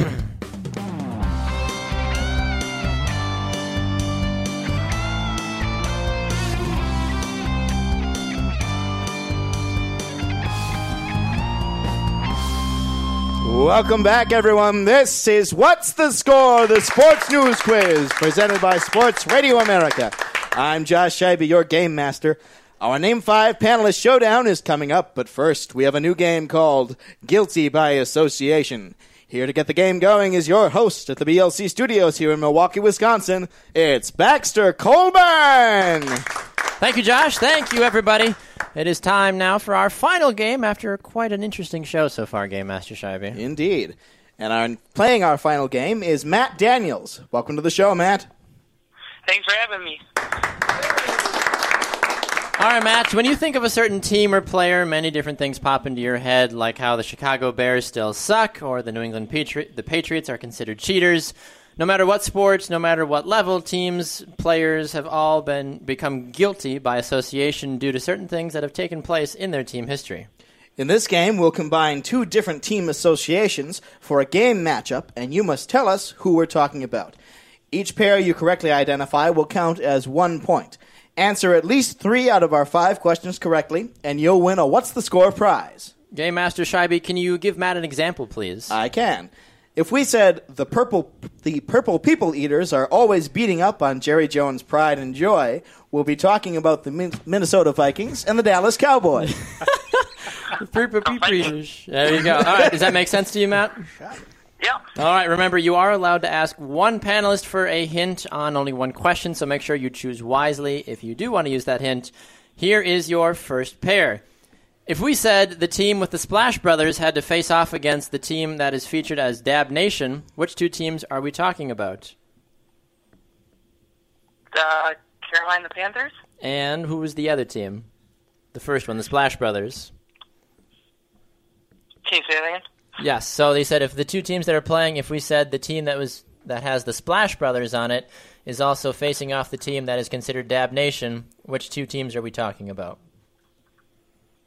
back, everyone. This is What's the Score, the sports news quiz presented by Sports Radio America. I'm Josh Scheibe, your game master. Our Name 5 panelist showdown is coming up, but first, we have a new game called Guilty by Association. Here to get the game going is your host at the BLC studios here in Milwaukee, Wisconsin. It's Baxter Colburn! Thank you, Josh. Thank you, everybody. It is time now for our final game after quite an interesting show so far, Game Master Scheibe. Indeed. And our, playing our final game is Matt Daniels. Welcome to the show, Matt. Thanks for having me. All right, Matt, when you think of a certain team or player, many different things pop into your head, like how the Chicago Bears still suck, or the New England Patri- the Patriots are considered cheaters. No matter what sports, no matter what level, teams, players have all been become guilty by association due to certain things that have taken place in their team history. In this game, we'll combine two different team associations for a game matchup, and you must tell us who we're talking about. Each pair you correctly identify will count as one point. Answer at least three out of our five questions correctly, and you'll win a What's the Score prize. Game Master Scheibe, can you give Matt an example, please? I can. If we said the purple the purple people eaters are always beating up on Jerry Jones' pride and joy, we'll be talking about the Min- Minnesota Vikings and the Dallas Cowboys. the purple people eaters. There you go. All right, does that make sense to you, Matt? Yeah. All right, remember, you are allowed to ask one panelist for a hint on only one question, so make sure you choose wisely if you do want to use that hint. Here is your first pair. If we said the team with the Splash Brothers had to face off against the team that is featured as Dab Nation, which two teams are we talking about? The Carolina Panthers. And who was the other team? The first one, the Splash Brothers. Can you say that again? Yes. So they said if the two teams that are playing, if we said the team that was that has the Splash Brothers on it is also facing off the team that is considered Dab Nation, which two teams are we talking about?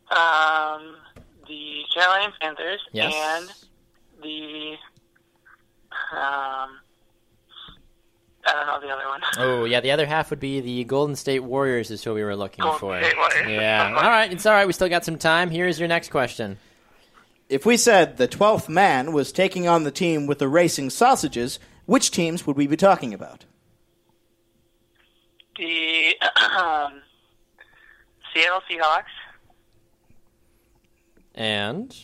Um, the Carolina Panthers Yes. and the um, I don't know the other one. Oh, yeah, the other half would be the Golden State Warriors is who we were looking Golden for. State Warriors. Yeah. All right, it's all right. We still got some time. Here's your next question. If we said the twelfth man was taking on the team with the racing sausages, which teams would we be talking about? The um, Seattle Seahawks And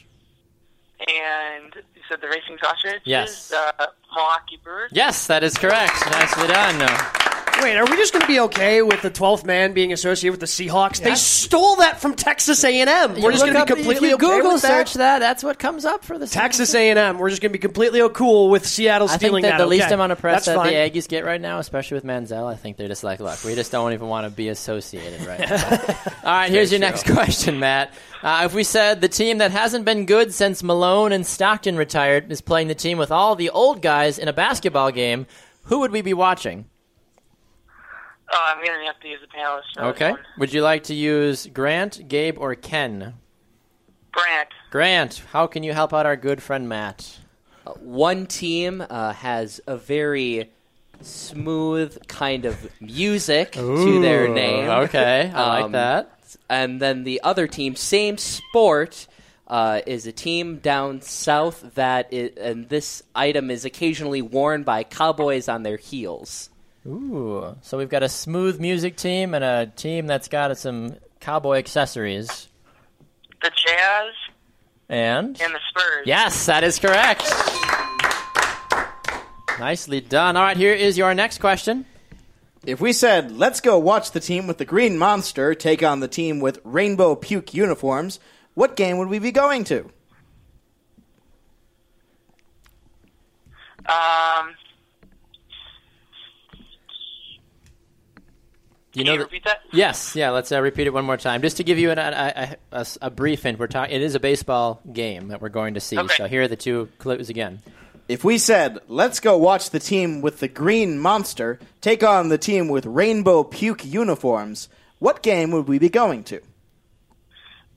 and you said the Racing Sausages. Yes. The Milwaukee Brewers. yes, that is correct. Nicely done. Wait, are we just going to be okay with the 12th man being associated with the Seahawks? They stole that from Texas A&M. We're just going to be completely if you okay Google with search that. That's what comes up for the Texas A&M. We're just going to be completely cool with Seattle I think stealing that that. the least Okay. amount of press That's that fine. the Aggies get right now, especially with Manziel, I think they're just like, look, we just don't even want to be associated right now. All right, here's your next question, Matt. Uh, if we said the team that hasn't been good since Malone and Stockton retired is playing the team with all the old guys in a basketball game, who would we be watching? Oh, I'm gonna have to use the panelists. For this Okay. one. Would you like to use Grant, Gabe, or Ken? Grant. Grant, how can you help out our good friend Matt? Uh, one team uh, has a very smooth kind of music to their name. Okay, I like Um, that. And then the other team, same sport, uh, is a team down south that, i and this item is occasionally worn by cowboys on their heels. Ooh. So we've got a smooth music team and a team that's got some cowboy accessories. The Jazz And and the Spurs. yes, that is correct. Nicely done. All right, here is your next question. If we said, let's go watch the team with the green monster take on the team with rainbow puke uniforms, what game would we be going to? Um, you can know you repeat that? Yes, yeah. Let's uh, repeat it one more time, just to give you an, a, a, a s- a brief hint. We're talking. It is a baseball game that we're going to see. Okay. So here are the two clues again. If we said, let's go watch the team with the green monster take on the team with rainbow puke uniforms, what game would we be going to?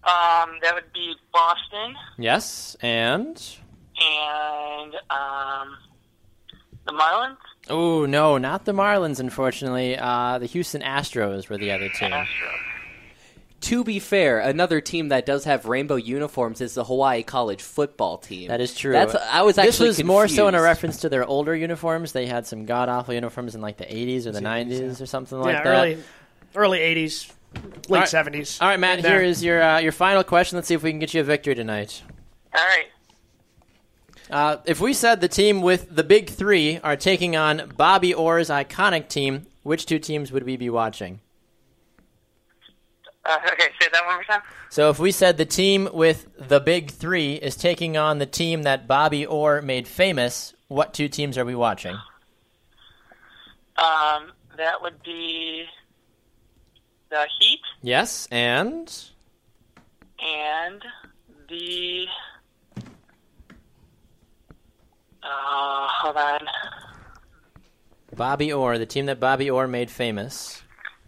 Um, that would be Boston Yes, and and um, the Marlins. Oh no, not the Marlins. Unfortunately, uh, the Houston Astros were the other team. Astros. To be fair, another team that does have rainbow uniforms is the Hawaii College football team. That is true. That's I was actually this was more so in a reference to their older uniforms. They had some god awful uniforms in like the 80s or the 90s or something like yeah, that. early early '80s, late right. '70s. All right, Matt. In there. Here is your uh, your final question. Let's see if we can get you a victory tonight. All right. Uh, if we said the team with the big three are taking on Bobby Orr's iconic team, which two teams would we be watching? Uh, okay, say that one more time. So if we said the team with the big three is taking on the team that Bobby Orr made famous, what two teams are we watching? Um, that would be the Heat Yes, and and the. Uh, hold on. Bobby Orr, the team that Bobby Orr made famous.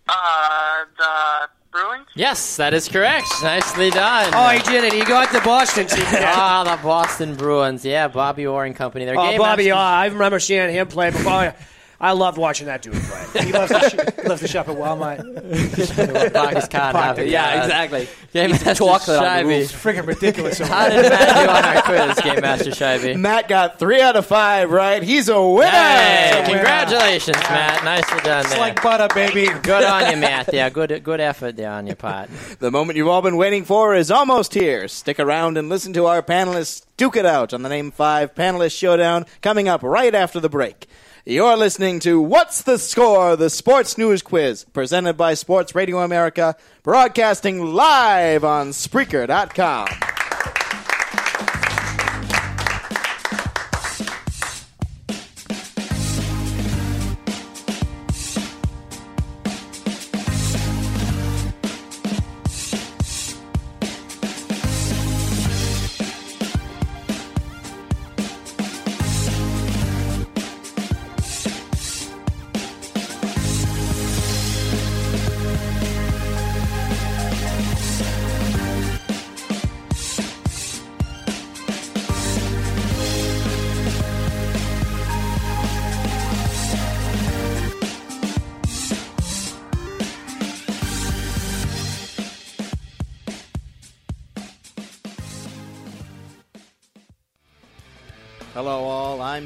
Uh, the Bruins. Yes, that is correct. Nicely done. Oh, he did it. He got the Boston team. Ah, the Boston Bruins. Yeah, Bobby Orr and company. Their Oh, game Bobby, Orr. oh, I remember seeing him play. But boy, I loved watching that dude play. He loves to, sh- loves to shop at Walmart. Pockets can't have it. Yeah, exactly. Game Eat the Master chocolate on the Scheibe. roof. Freaking ridiculous. How did Matt do on our quiz, Game Master Scheibe? Matt got three out of five right. He's a winner! Hey, congratulations, Matt. Nicely done It's there. like butter, baby. Good on you, Matt. Yeah, good good effort there on your part. The moment you've all been waiting for is almost here. Stick around and listen to our panelists duke it out on the Name 5 Panelist Showdown coming up right after the break. You're listening to What's the Score? The Sports News Quiz, presented by Sports Radio America, broadcasting live on Spreaker.com.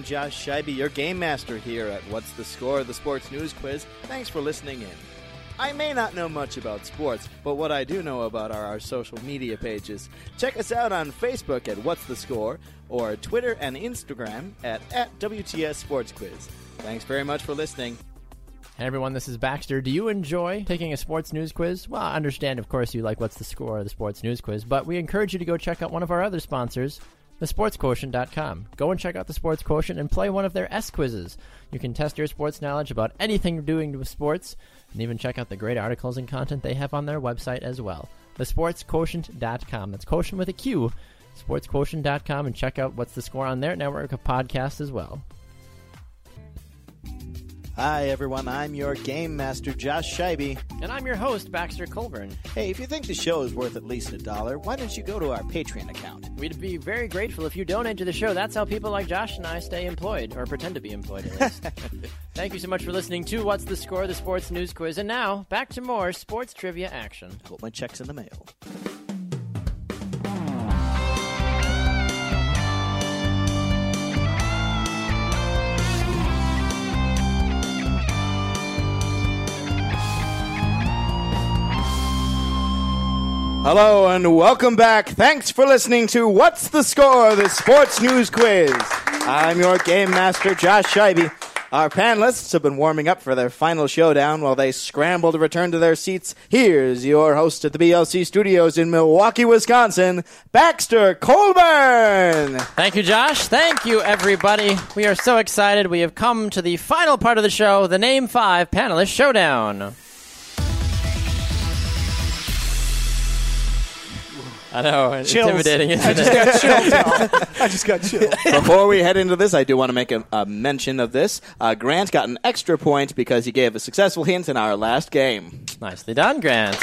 Josh Scheibe, your game master here at What's the Score, the Sports News Quiz. Thanks for listening in. I may not know much about sports, but what I do know about are our social media pages. Check us out on Facebook at What's the Score or Twitter and Instagram at, at WTS Sports Quiz. Thanks very much for listening. Hey everyone, this is Baxter. Do you enjoy taking a sports news quiz? Well, I understand, of course, you like what's the score the sports news quiz, but we encourage you to go check out one of our other sponsors, thesportsquotient.com. Go and check out the Sports Quotient and play one of their S quizzes. You can test your sports knowledge about anything doing with sports, and even check out the great articles and content they have on their website as well. Thesportsquotient.com. That's quotient with a Q. Sportsquotient.com and check out what's the score on their network of podcasts as well. Hi, everyone. I'm your game master, Josh Scheibe. And I'm your host, Baxter Colburn. Hey, if you think the show is worth at least a dollar, why don't you go to our Patreon account? We'd be very grateful if you donate to the show. That's how people like Josh and I stay employed, or pretend to be employed at least. Thank you so much for listening to What's the Score, the Sports News Quiz. And now, back to more sports trivia action. Hope my check's in the mail. Hello and welcome back. Thanks for listening to What's the Score, the sports news quiz. I'm your game master, Josh Scheibe. Our panelists have been warming up for their final showdown while they scramble to return to their seats. Here's your host at the BLC studios in Milwaukee, Wisconsin, Baxter Colburn. Thank you, Josh. Thank you, everybody. We are so excited. We have come to the final part of the show, the Name 5 Panelist Showdown. I know, Chills. intimidating, I isn't just it? got chilled. y'all. I just got chills. Before we head into this, I do want to make a, a mention of this. Uh, Grant got an extra point because he gave a successful hint in our last game. Nicely done, Grant.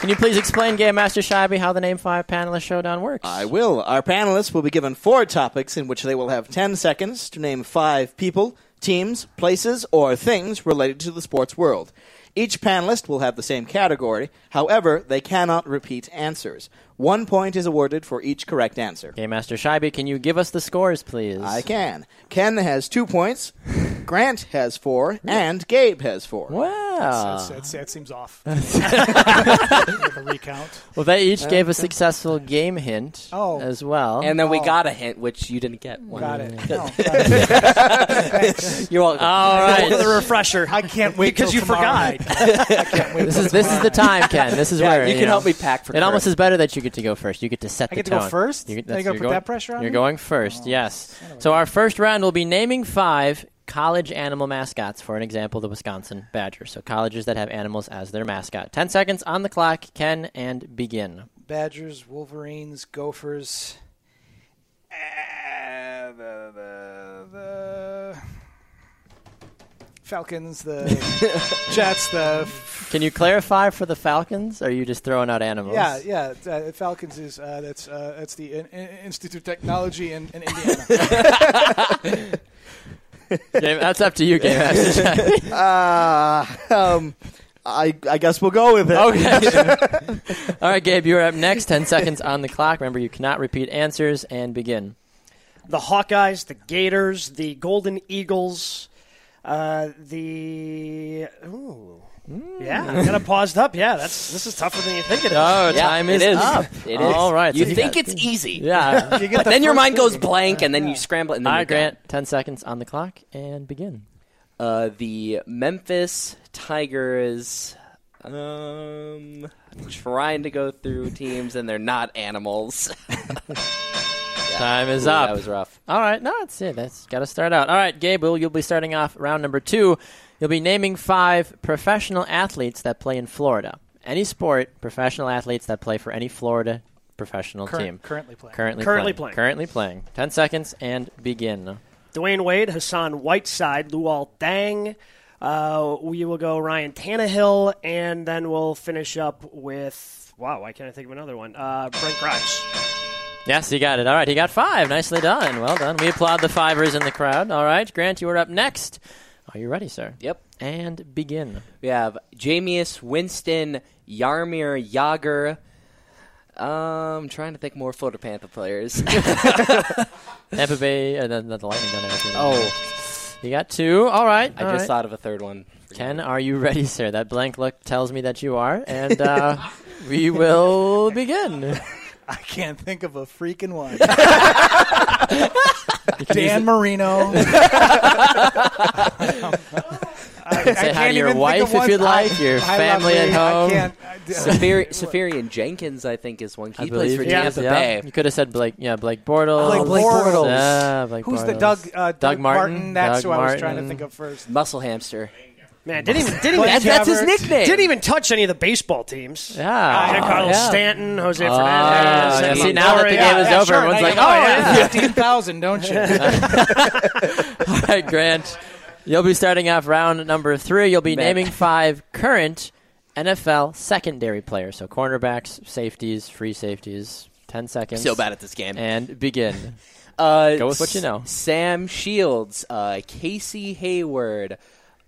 Can you please explain, Game Master Scheibe, how the Name 5 Panelist Showdown works? I will. Our panelists will be given four topics in which they will have 10 seconds to name five people, teams, places, or things related to the sports world. Each panelist will have the same category, however, they cannot repeat answers. One point is awarded for each correct answer. Game Master Scheibe, can you give us the scores, please? I can. Ken has two points, Grant has four, and Gabe has four. Wow. That's, that's, that seems off. Like a recount. Well, they each uh, gave a successful game hint Oh. as well. And then we Oh. got a hint, which you didn't get. One. Got it. No, got it. You're welcome. All right. For the refresher. I can't wait Because till you tomorrow forgot. night. I can't wait This is this is the time, Ken. This is Yeah, where you can know, help me pack for It almost is better that you get to go first. You get to set I the get to go tone. first? You, Are you that's- gonna you're put going- that pressure on You're me? going first. yes. So our first round will be naming five college animal mascots. For an example, the Wisconsin Badgers. So colleges that have animals as their mascot. Ten seconds on the clock. Ken and begin. Badgers, Wolverines, Gophers. Uh, the, the, the Falcons, the Jets, the Can you clarify for the Falcons? Or are you just throwing out animals? yeah, yeah. Uh, Falcons is uh, that's uh, that's the in, in- Institute of Technology in, in Indiana. Game, that's up to you, Game Master. Uh, um, I, I guess we'll go with it. Okay. All right, Gabe, you're up next. Ten seconds on the clock. Remember, you cannot repeat answers and begin. the Hawkeyes, the Gators, the Golden Eagles, uh, the. Ooh. Yeah, kind of paused up. Yeah, that's this is tougher than you think it is. Oh, Yeah, time is it is. up. It is. All right. You so think got- it's easy. Yeah. You get But the then your first mind goes blank, and then you scramble, and then All you're Grant. Ten seconds on the clock and begin. Uh, the Memphis Tigers. Um, trying to go through teams, and they're not animals. Yeah. Time is Ooh, up. That was rough. All right, no, that's it. That's got to start out. All right, Gabe, you'll be starting off round number two. You'll be naming five professional athletes that play in Florida. Any sport, professional athletes that play for any Florida professional Current- team. currently playing. Currently, Currently playing. playing. Currently playing. Ten seconds and begin. Dwyane Wade, Hassan Whiteside, Luol Deng. Uh, we will go Ryan Tannehill, and then we'll finish up with wow. Why can't I think of another one? Uh, Brent Grimes. Yes, he got it. All right, he got five. Nicely done. Well done. We applaud the fivers in the crowd. All right, Grant, you are up next. Are you ready, sir? Yep. And begin. We have Jameis Winston, Jaromir Jagr. Um, trying to think more Florida Panther players. Tampa Bay, uh, the, the Lightning oh, You got two. All right. I all just right. thought of a third one. Ken, are you ready, sir? That blank look tells me that you are, and uh, we will begin. I can't think of a freaking one. You can use Dan Marino. I, Say hi to can't your even think wife of if ones. you'd like, your I love family at me. home. I can't. I, Safari- Seferian-Jenkins, I think, is one. I He plays for he Tampa yeah. Bay. You could have said Blake. Yeah, Blake Bortles. Blake- Blake Bortles. Yeah, Blake Who's the Bortles. Doug? Uh, Doug, Martin. That's Doug who I was trying to think of first. Muscle hamster. Man, didn't even didn't even, That's, that's his nickname. didn't even touch any of the baseball teams. Yeah. Giancarlo yeah. Stanton, Jose Oh, Fernandez. yeah, see, now that the Longoria. game is yeah, over, sure. everyone's like, oh, got yeah. fifteen thousand, don't you? All right, Grant. You'll be starting off round number three. You'll be Man. naming five current NFL secondary players. So cornerbacks, safeties, free safeties. Ten seconds. So bad at this game. And begin. Uh, Go with what you know. Sam Shields, uh, Casey Hayward,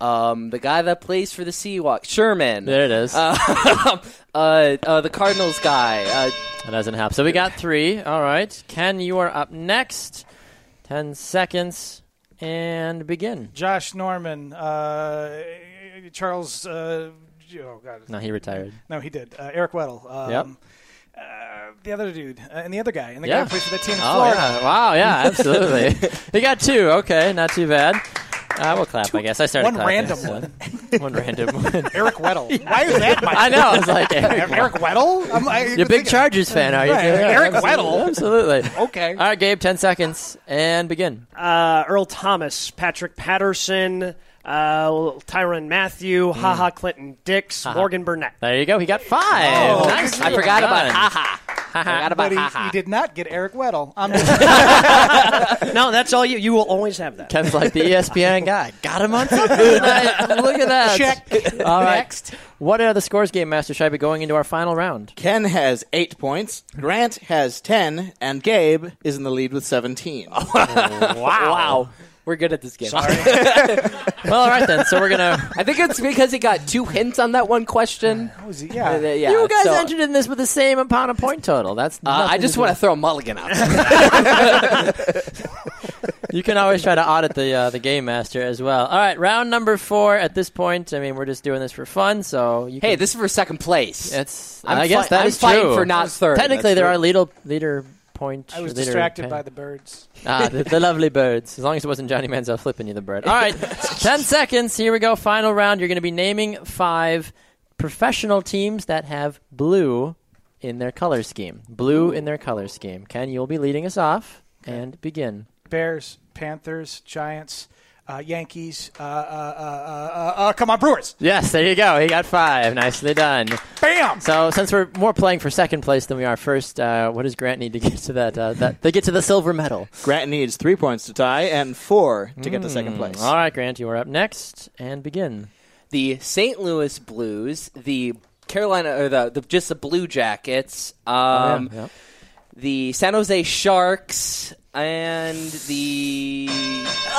um, the guy that plays for the Seahawks, Sherman. There it is. Uh, uh, uh, the Cardinals guy. Uh, That doesn't help. So we got three. All right. Ken, you are up next. Ten seconds and begin. Josh Norman, uh, Charles uh, oh god, No, he retired. no, he did. Uh, Eric Weddle. Um, Yep. Uh, the other dude uh, and the other guy and the Yeah. guy who plays for the team in Oh Florida. yeah! Wow! Yeah, absolutely. he got two. Okay, not too bad. Uh, we'll clap. I guess I started one clapping, random one. one random one. Eric Weddle. Why is that? My I know. I was like, Eric, Eric Weddle. I'm, I, you're a big Chargers fan, are you? Right, Yeah, Eric absolutely, Weddle. Absolutely. Okay. All right, Gabe. Ten seconds and begin. Uh, Earl Thomas, Patrick Peterson, uh, Tyrann Mathieu, Hmm. Ha Ha Clinton-Dix, Morgan Burnett. There you go. He got five. Oh, nice. I forgot about done. haha. I forgot about But he, haha. he did not get Eric Weddle. I'm just, No, that's all you. You will always have that. Ken's like the ESPN guy. Got him on something tonight. Look at that. Check. All right. Next. What are the scores, Game Master Scheibe, going into our final round? Ken has eight points, Grant has ten, and Gabe is in the lead with seventeen. wow. wow. We're good at this game. Well, all right then. So we're gonna. I think it's because he got two hints on that one question. How was he? Uh, Yeah. yeah, you guys so, entered in this with the same amount of point total. That's. uh, I just want to throw a mulligan out. there. You can always try to audit the uh, the game master as well. All right, round number four. At this point, I mean, we're just doing this for fun, so you hey, can, this is for second place. it's. I'm I guess fi- that I'm is fighting true. for not third. Technically, That's there true. are leader leader point. I was distracted pa- by the birds. ah the, the lovely birds. As long as it wasn't Johnny Manziel flipping you the bird. All right, ten seconds. Here we go. Final round. You're going to be naming five professional teams that have blue in their color scheme. Blue in their color scheme. Ken, you'll be leading us off and begin. Bears, Panthers, Giants, uh, Yankees. Uh, uh, uh, uh, uh, uh, come on, Brewers. Yes, there you go. He got five. Nicely done. Bam. So, since we're more playing for second place than we are first, uh, what does Grant need to get to that? Uh, that they get to the silver medal. Grant needs three points to tie and four to get to second place. All right, Grant, you are up next, and begin. the St. Louis Blues, the Carolina or the, the just the Blue Jackets, um, Yeah, yeah. the San Jose Sharks, and the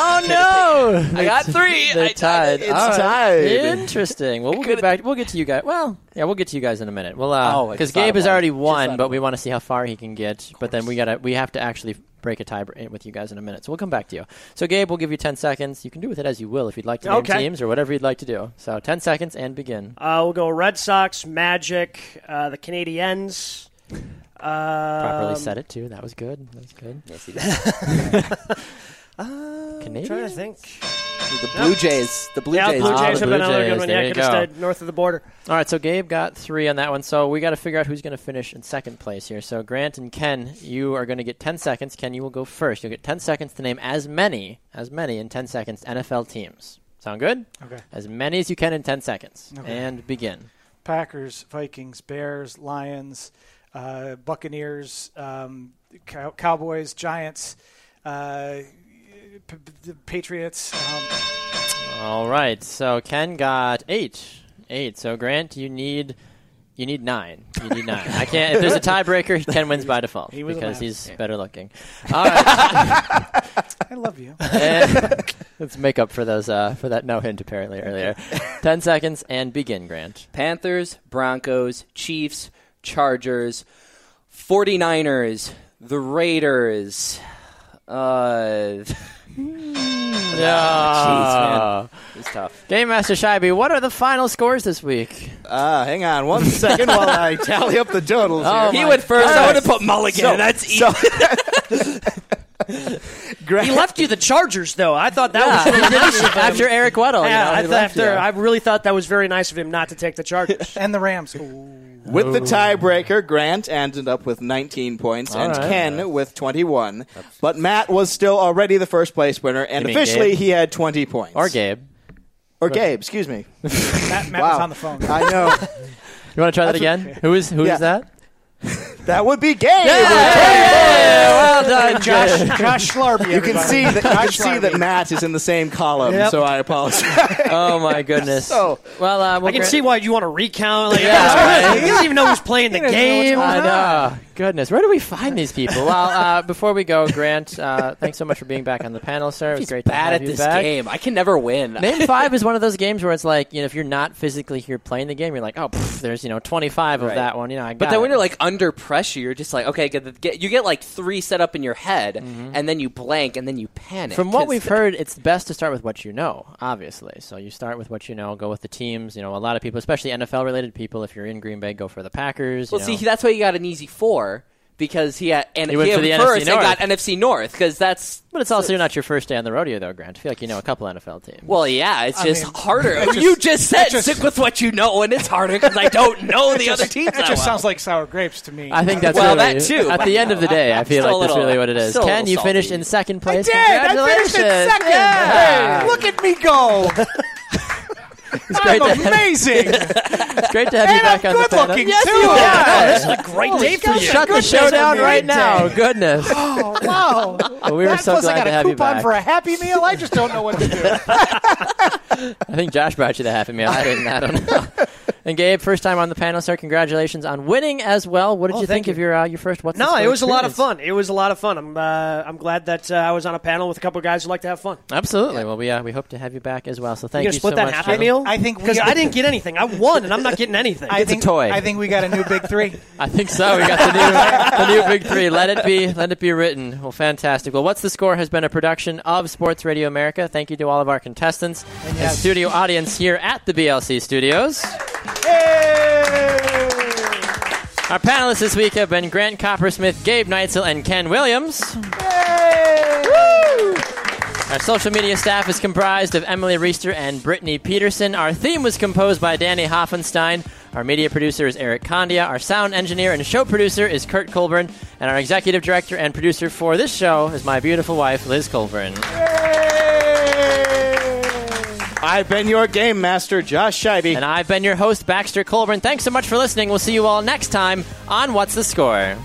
Oh no! I got three. They're I- I- tied. it's All right. tied. Interesting. Well, we'll get back. We'll get to you guys. Well, yeah, we'll get to you guys in a minute. Well, Oh, I because just thought Gabe of has one. already Just won, thought but we want to see how far he can get. But then we gotta we have to actually break a tie br- with you guys in a minute. So we'll come back to you. So Gabe, we'll give you ten seconds. You can do with it as you will if you'd like to name Okay. teams or whatever you'd like to do. So ten seconds and begin. Uh, we'll go Red Sox, Magic, uh, the Canadiens. Um, Properly said it too. That was good. That was good. Yes, he did. I'm trying to think. the Blue Jays. The Blue yeah, Jays. Blue Ah, Jays the have Blue been another Jays. good one. There Yeah, you could have go. stayed north of the border. All right, so Gabe got three on that one. So we got to figure out who's going to finish in second place here. So Grant and Ken, you are going to get ten seconds. Ken, you will go first. You'll get ten seconds to name as many, as many in ten seconds NFL teams. Sound good? Okay. As many as you can in ten seconds, Okay. and begin. Packers, Vikings, Bears, Lions, uh, Buccaneers, um, Cow- Cowboys, Giants, uh, p- p- the Patriots. Um, All right. So Ken got eight. Eight. So Grant, you need. You need nine. You need nine. I can't. If there's a tiebreaker, Ken wins by default He because last. he's better looking. All right. I love you. And let's make up for those uh, for that no hint apparently earlier. Ten seconds and begin, Grant. Panthers, Broncos, Chiefs, Chargers, 49ers, the Raiders. Uh, Yeah, it's tough. Game Master Scheibe, what are the final scores this week? Uh, hang on one second while I tally up the totals Oh, here. He went first. All I would have put Mulligan. So- That's easy. so- Grant, He left you the Chargers, though. I thought that was really nice of him. After Eric Weddle, you yeah, know, I, he thought after, you. I really thought that was very nice of him not to take the Chargers. and the Rams. Ooh. With the oh. tiebreaker, Grant ended up with 19 points All and right. Ken with 21. But Matt was still already the first place winner, and You officially Gabe? he had 20 points. or Gabe. Or Gabe, excuse me. Matt, Matt wow. was on the phone. I know. You want to try that That's again? okay. Who is who is Yeah. that? that would be Gabe. Well done, Josh, Gabe. Josh Schlarby. You can see that you can see that Matt is in the same column, Yep. so I apologize. Oh my goodness. So- well, uh, I can see why you want to recount. Like, Yeah, right. He doesn't even know who's playing the doesn't know what's game. I know. Goodness, where do we find these people? Well, uh, before we go, Grant, uh, thanks so much for being back on the panel, sir. It was great to bad have at you this back. game. I can never win. Name five is one of those games where it's like, you know, if you're not physically here playing the game, you're like, oh, pff, there's you know 25 of Right. that one. You know, I got But then when you're like under pressure, you're just like, okay, get, the- get, you get like three set up in your head, and then you blank, and then you panic. Mm-hmm. From what 'cause- we've heard, it's best to start with what you know, obviously. So you start with what you know, go with the teams. You know, a lot of people, especially NFL related people, if you're in Green Bay, go for the Packers. Well, you see, that's why you got an easy four because he had and He went he for the had NFC first and North. got NFC North because that's but it's also not your first day on the rodeo, though, Grant. I feel like you know a couple NFL teams. well, yeah, it's I just mean, harder. that just- you just said just- stick with what you know, and it's harder because I don't know the other teams. It that just well. sounds like sour grapes to me. I think that's Well, really, that too, At the end of the day, I feel Still a like that's really what it is. still Ken, you finished in second I place. did. I Congratulations! finished in second. Yeah. Hey, look at me go! It's great, I'm to amazing, it's great to have you back I'm on the good panel. looking Yes, too. you are. Oh, this is a great day for you. Shut the show down right great now. day. Goodness. Oh wow! Well, we were That so plus I got to a have you coupon back. for a Happy Meal. I just don't know what to do. I think Josh brought you the Happy Meal. I didn't. I don't know. And Gabe, first time on the panel, sir. Congratulations on winning as well. What did Oh, you thank think of your uh, your first? What's No, Score it was a lot of fun. It was a lot of fun. I'm uh, I'm glad that uh, I was on a panel with a couple of guys who like to have fun. Absolutely. Well, we uh, we hope to have you back as well. So thank You you, split so that much. Happy. Meal? I think we because got- I didn't get anything. I won, and I'm not getting anything. I It's a toy. I think we got a new big three. I think so. We got the new the new big three. Let it be. Let it be written. Well, fantastic. Well, what's the score has been a production of Sports Radio America. Thank you to all of our contestants and, yes. studio audience here at the BLC studios. Our panelists this week have been Grant Coppersmith, Gabe Neitzel, and Ken Williams. Our social media staff is comprised of Emily Reister and Brittany Peterson. Our theme was composed by Danny Hoffenstein. Our media producer is Eric Condia. Our sound engineer and show producer is Kurt Colburn. And our executive director and producer for this show is my beautiful wife, Liz Colburn. I've been your game master, Josh Scheibe. And I've been your host, Baxter Colburn. Thanks so much for listening. We'll see you all next time on What's the Score?